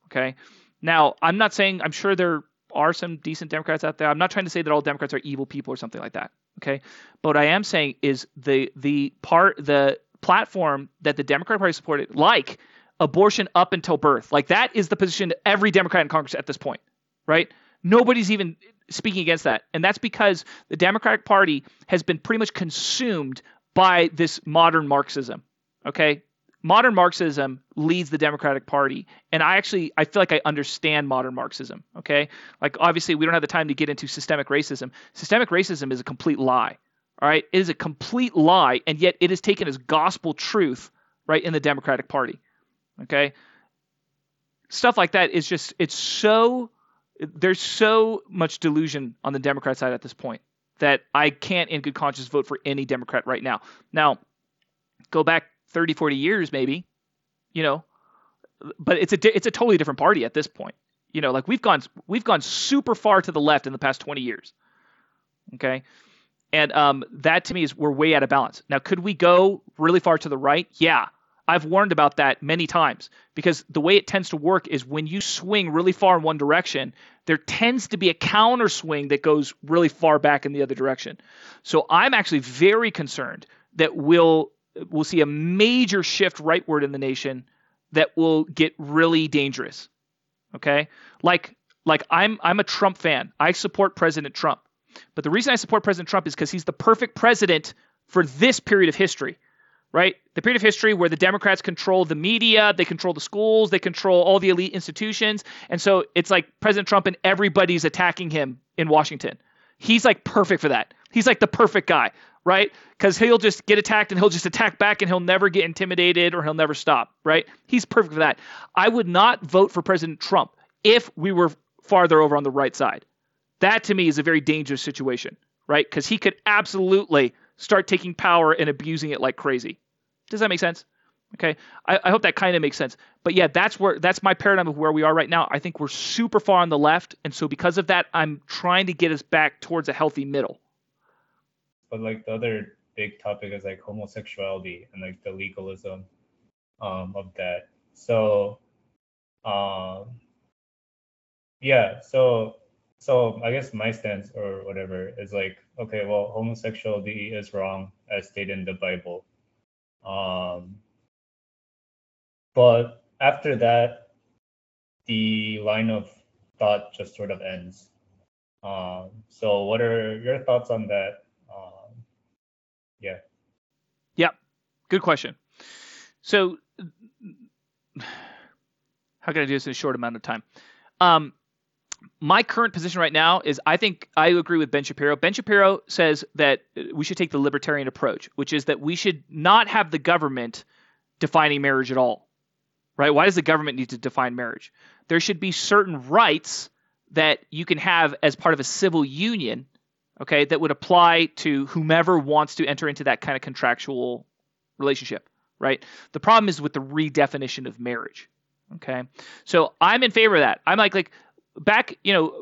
Speaker 1: Okay? Now, I'm not saying I'm sure there are some decent Democrats out there. I'm not trying to say that all Democrats are evil people or something like that. Okay? But I am saying is the the part the platform that the Democratic Party supported, like abortion up until birth, like that is the position of every Democrat in Congress at this point, right? Nobody's even speaking against that. And that's because the Democratic Party has been pretty much consumed by this modern Marxism. Okay? Modern Marxism leads the Democratic Party. And I actually I feel like I understand modern Marxism. Okay? Like obviously we don't have the time to get into systemic racism. Systemic racism is a complete lie. All right? It is a complete lie, and yet it is taken as gospel truth, right, in the Democratic Party. Okay? Stuff like that is just it's so there's so much delusion on the Democrat side at this point that I can't, in good conscience, vote for any Democrat right now. Now, go back 30, 40 years, maybe, you know, but it's a it's a totally different party at this point. You know, like we've gone we've gone super far to the left in the past 20 years. Okay, and um, that to me is we're way out of balance. Now, could we go really far to the right? Yeah, I've warned about that many times because the way it tends to work is when you swing really far in one direction, there tends to be a counter swing that goes really far back in the other direction. So I'm actually very concerned that we'll we'll see a major shift rightward in the nation that will get really dangerous. Okay? Like like I'm I'm a Trump fan. I support President Trump. But the reason I support President Trump is because he's the perfect president for this period of history right? The period of history where the Democrats control the media, they control the schools, they control all the elite institutions. And so it's like President Trump and everybody's attacking him in Washington. He's like perfect for that. He's like the perfect guy, right? Because he'll just get attacked and he'll just attack back and he'll never get intimidated or he'll never stop, right? He's perfect for that. I would not vote for President Trump if we were farther over on the right side. That to me is a very dangerous situation, right? Because he could absolutely start taking power and abusing it like crazy. Does that make sense? Okay, I, I hope that kind of makes sense. But yeah, that's where that's my paradigm of where we are right now. I think we're super far on the left, and so because of that, I'm trying to get us back towards a healthy middle.
Speaker 3: But like the other big topic is like homosexuality and like the legalism um, of that. So, um, yeah. So, so I guess my stance or whatever is like, okay, well, homosexuality is wrong as stated in the Bible um, but after that, the line of thought just sort of ends. Um, so, what are your thoughts on that? Um, yeah.
Speaker 1: Yeah, good question. So, how can I do this in a short amount of time? Um, my current position right now is I think I agree with Ben Shapiro. Ben Shapiro says that uh, we should take the libertarian approach, which is that we should not have the government defining marriage at all. Right? Why does the government need to define marriage? There should be certain rights that you can have as part of a civil union, okay, that would apply to whomever wants to enter into that kind of contractual relationship, right? The problem is with the redefinition of marriage. Okay. So I'm in favor of that. I'm like like back, you know,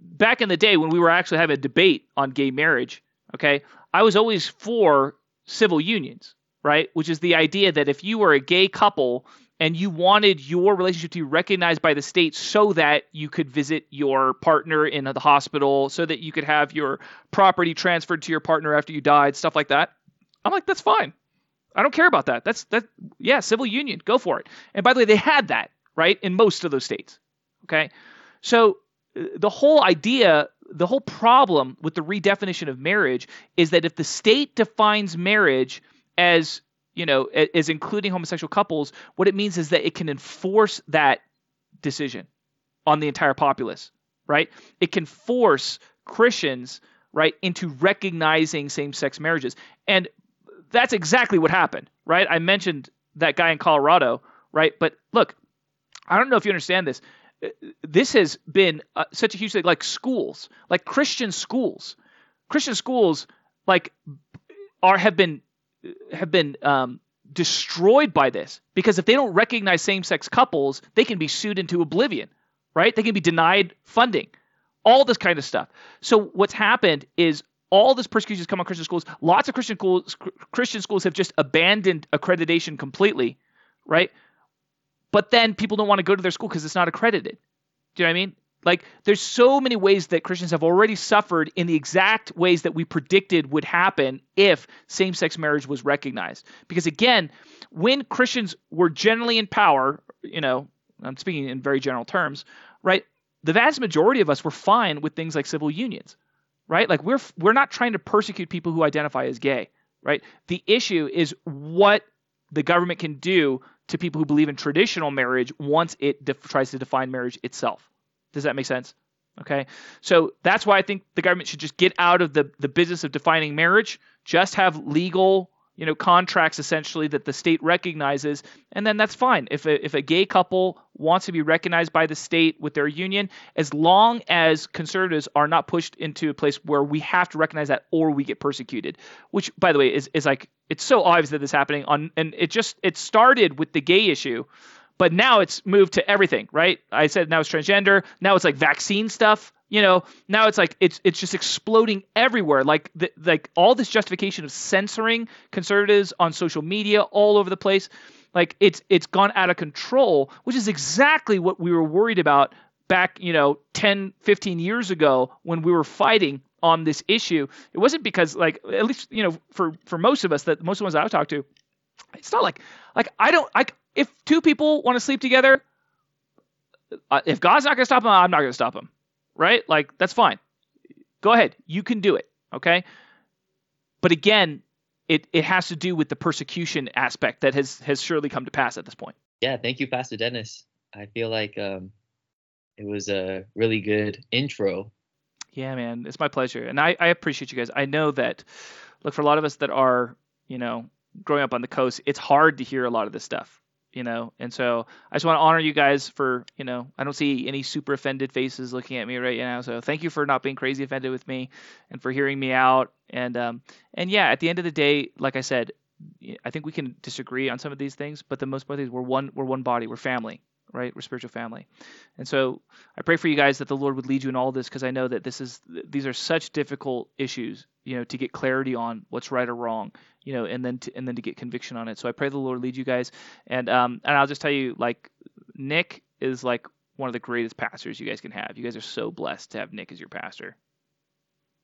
Speaker 1: back in the day when we were actually having a debate on gay marriage, okay, I was always for civil unions, right? Which is the idea that if you were a gay couple and you wanted your relationship to be recognized by the state so that you could visit your partner in the hospital, so that you could have your property transferred to your partner after you died, stuff like that. I'm like, that's fine. I don't care about that. That's that. Yeah, civil union, go for it. And by the way, they had that right in most of those states. Okay, so uh, the whole idea, the whole problem with the redefinition of marriage is that if the state defines marriage as you know as including homosexual couples, what it means is that it can enforce that decision on the entire populace, right? It can force Christians right into recognizing same-sex marriages. And that's exactly what happened, right? I mentioned that guy in Colorado, right? But look, I don't know if you understand this. This has been uh, such a huge thing, like schools, like Christian schools, Christian schools, like are have been have been um, destroyed by this because if they don't recognize same-sex couples, they can be sued into oblivion, right? They can be denied funding, all this kind of stuff. So what's happened is all this persecution has come on Christian schools. Lots of Christian schools, Christian schools have just abandoned accreditation completely, right? But then people don't want to go to their school because it's not accredited. Do you know what I mean? Like, there's so many ways that Christians have already suffered in the exact ways that we predicted would happen if same sex marriage was recognized. Because again, when Christians were generally in power, you know, I'm speaking in very general terms, right? The vast majority of us were fine with things like civil unions right? Like we're we're not trying to persecute people who identify as gay, right? The issue is what the government can do to people who believe in traditional marriage once it def- tries to define marriage itself. Does that make sense? Okay. So that's why I think the government should just get out of the, the business of defining marriage, just have legal you know contracts essentially that the state recognizes and then that's fine. If a, if a gay couple wants to be recognized by the state with their union as long as conservatives are not pushed into a place where we have to recognize that or we get persecuted which by the way is, is like it's so obvious that this is happening on and it just it started with the gay issue but now it's moved to everything right? I said now it's transgender now it's like vaccine stuff you know? Now it's like it's it's just exploding everywhere. Like the, like all this justification of censoring conservatives on social media all over the place like it's it's gone out of control which is exactly what we were worried about back you know 10 15 years ago when we were fighting on this issue. It wasn't because like at least you know for for most of us that most of the ones i've talked to it's not like like i don't like if two people want to sleep together uh, if god's not going to stop them i'm not going to stop them right? Like that's fine. Go ahead. You can do it. Okay. But again, it, it has to do with the persecution aspect that has has surely come to pass at this point.
Speaker 5: Yeah, thank you, Pastor Dennis. I feel like um, it was a really good intro.
Speaker 1: Yeah, man, it's my pleasure, and I, I appreciate you guys. I know that, look, for a lot of us that are, you know, growing up on the coast, it's hard to hear a lot of this stuff you know? And so i just want to honor you guys for you know i don't see any super offended faces looking at me right now so thank you for not being crazy offended with me and for hearing me out. And um and yeah at the end of the day like i said i think we can disagree on some of these things but the most thing is we're one we're one body we're family right we're spiritual family and so i pray for you guys that the lord would lead you in all this because i know that this is these are such difficult issues you know to get clarity on what's right or wrong you know, and then to, and then to get conviction on it. So I pray the Lord lead you guys. And um, and I'll just tell you, like Nick is like one of the greatest pastors you guys can have. You guys are so blessed to have Nick as your pastor.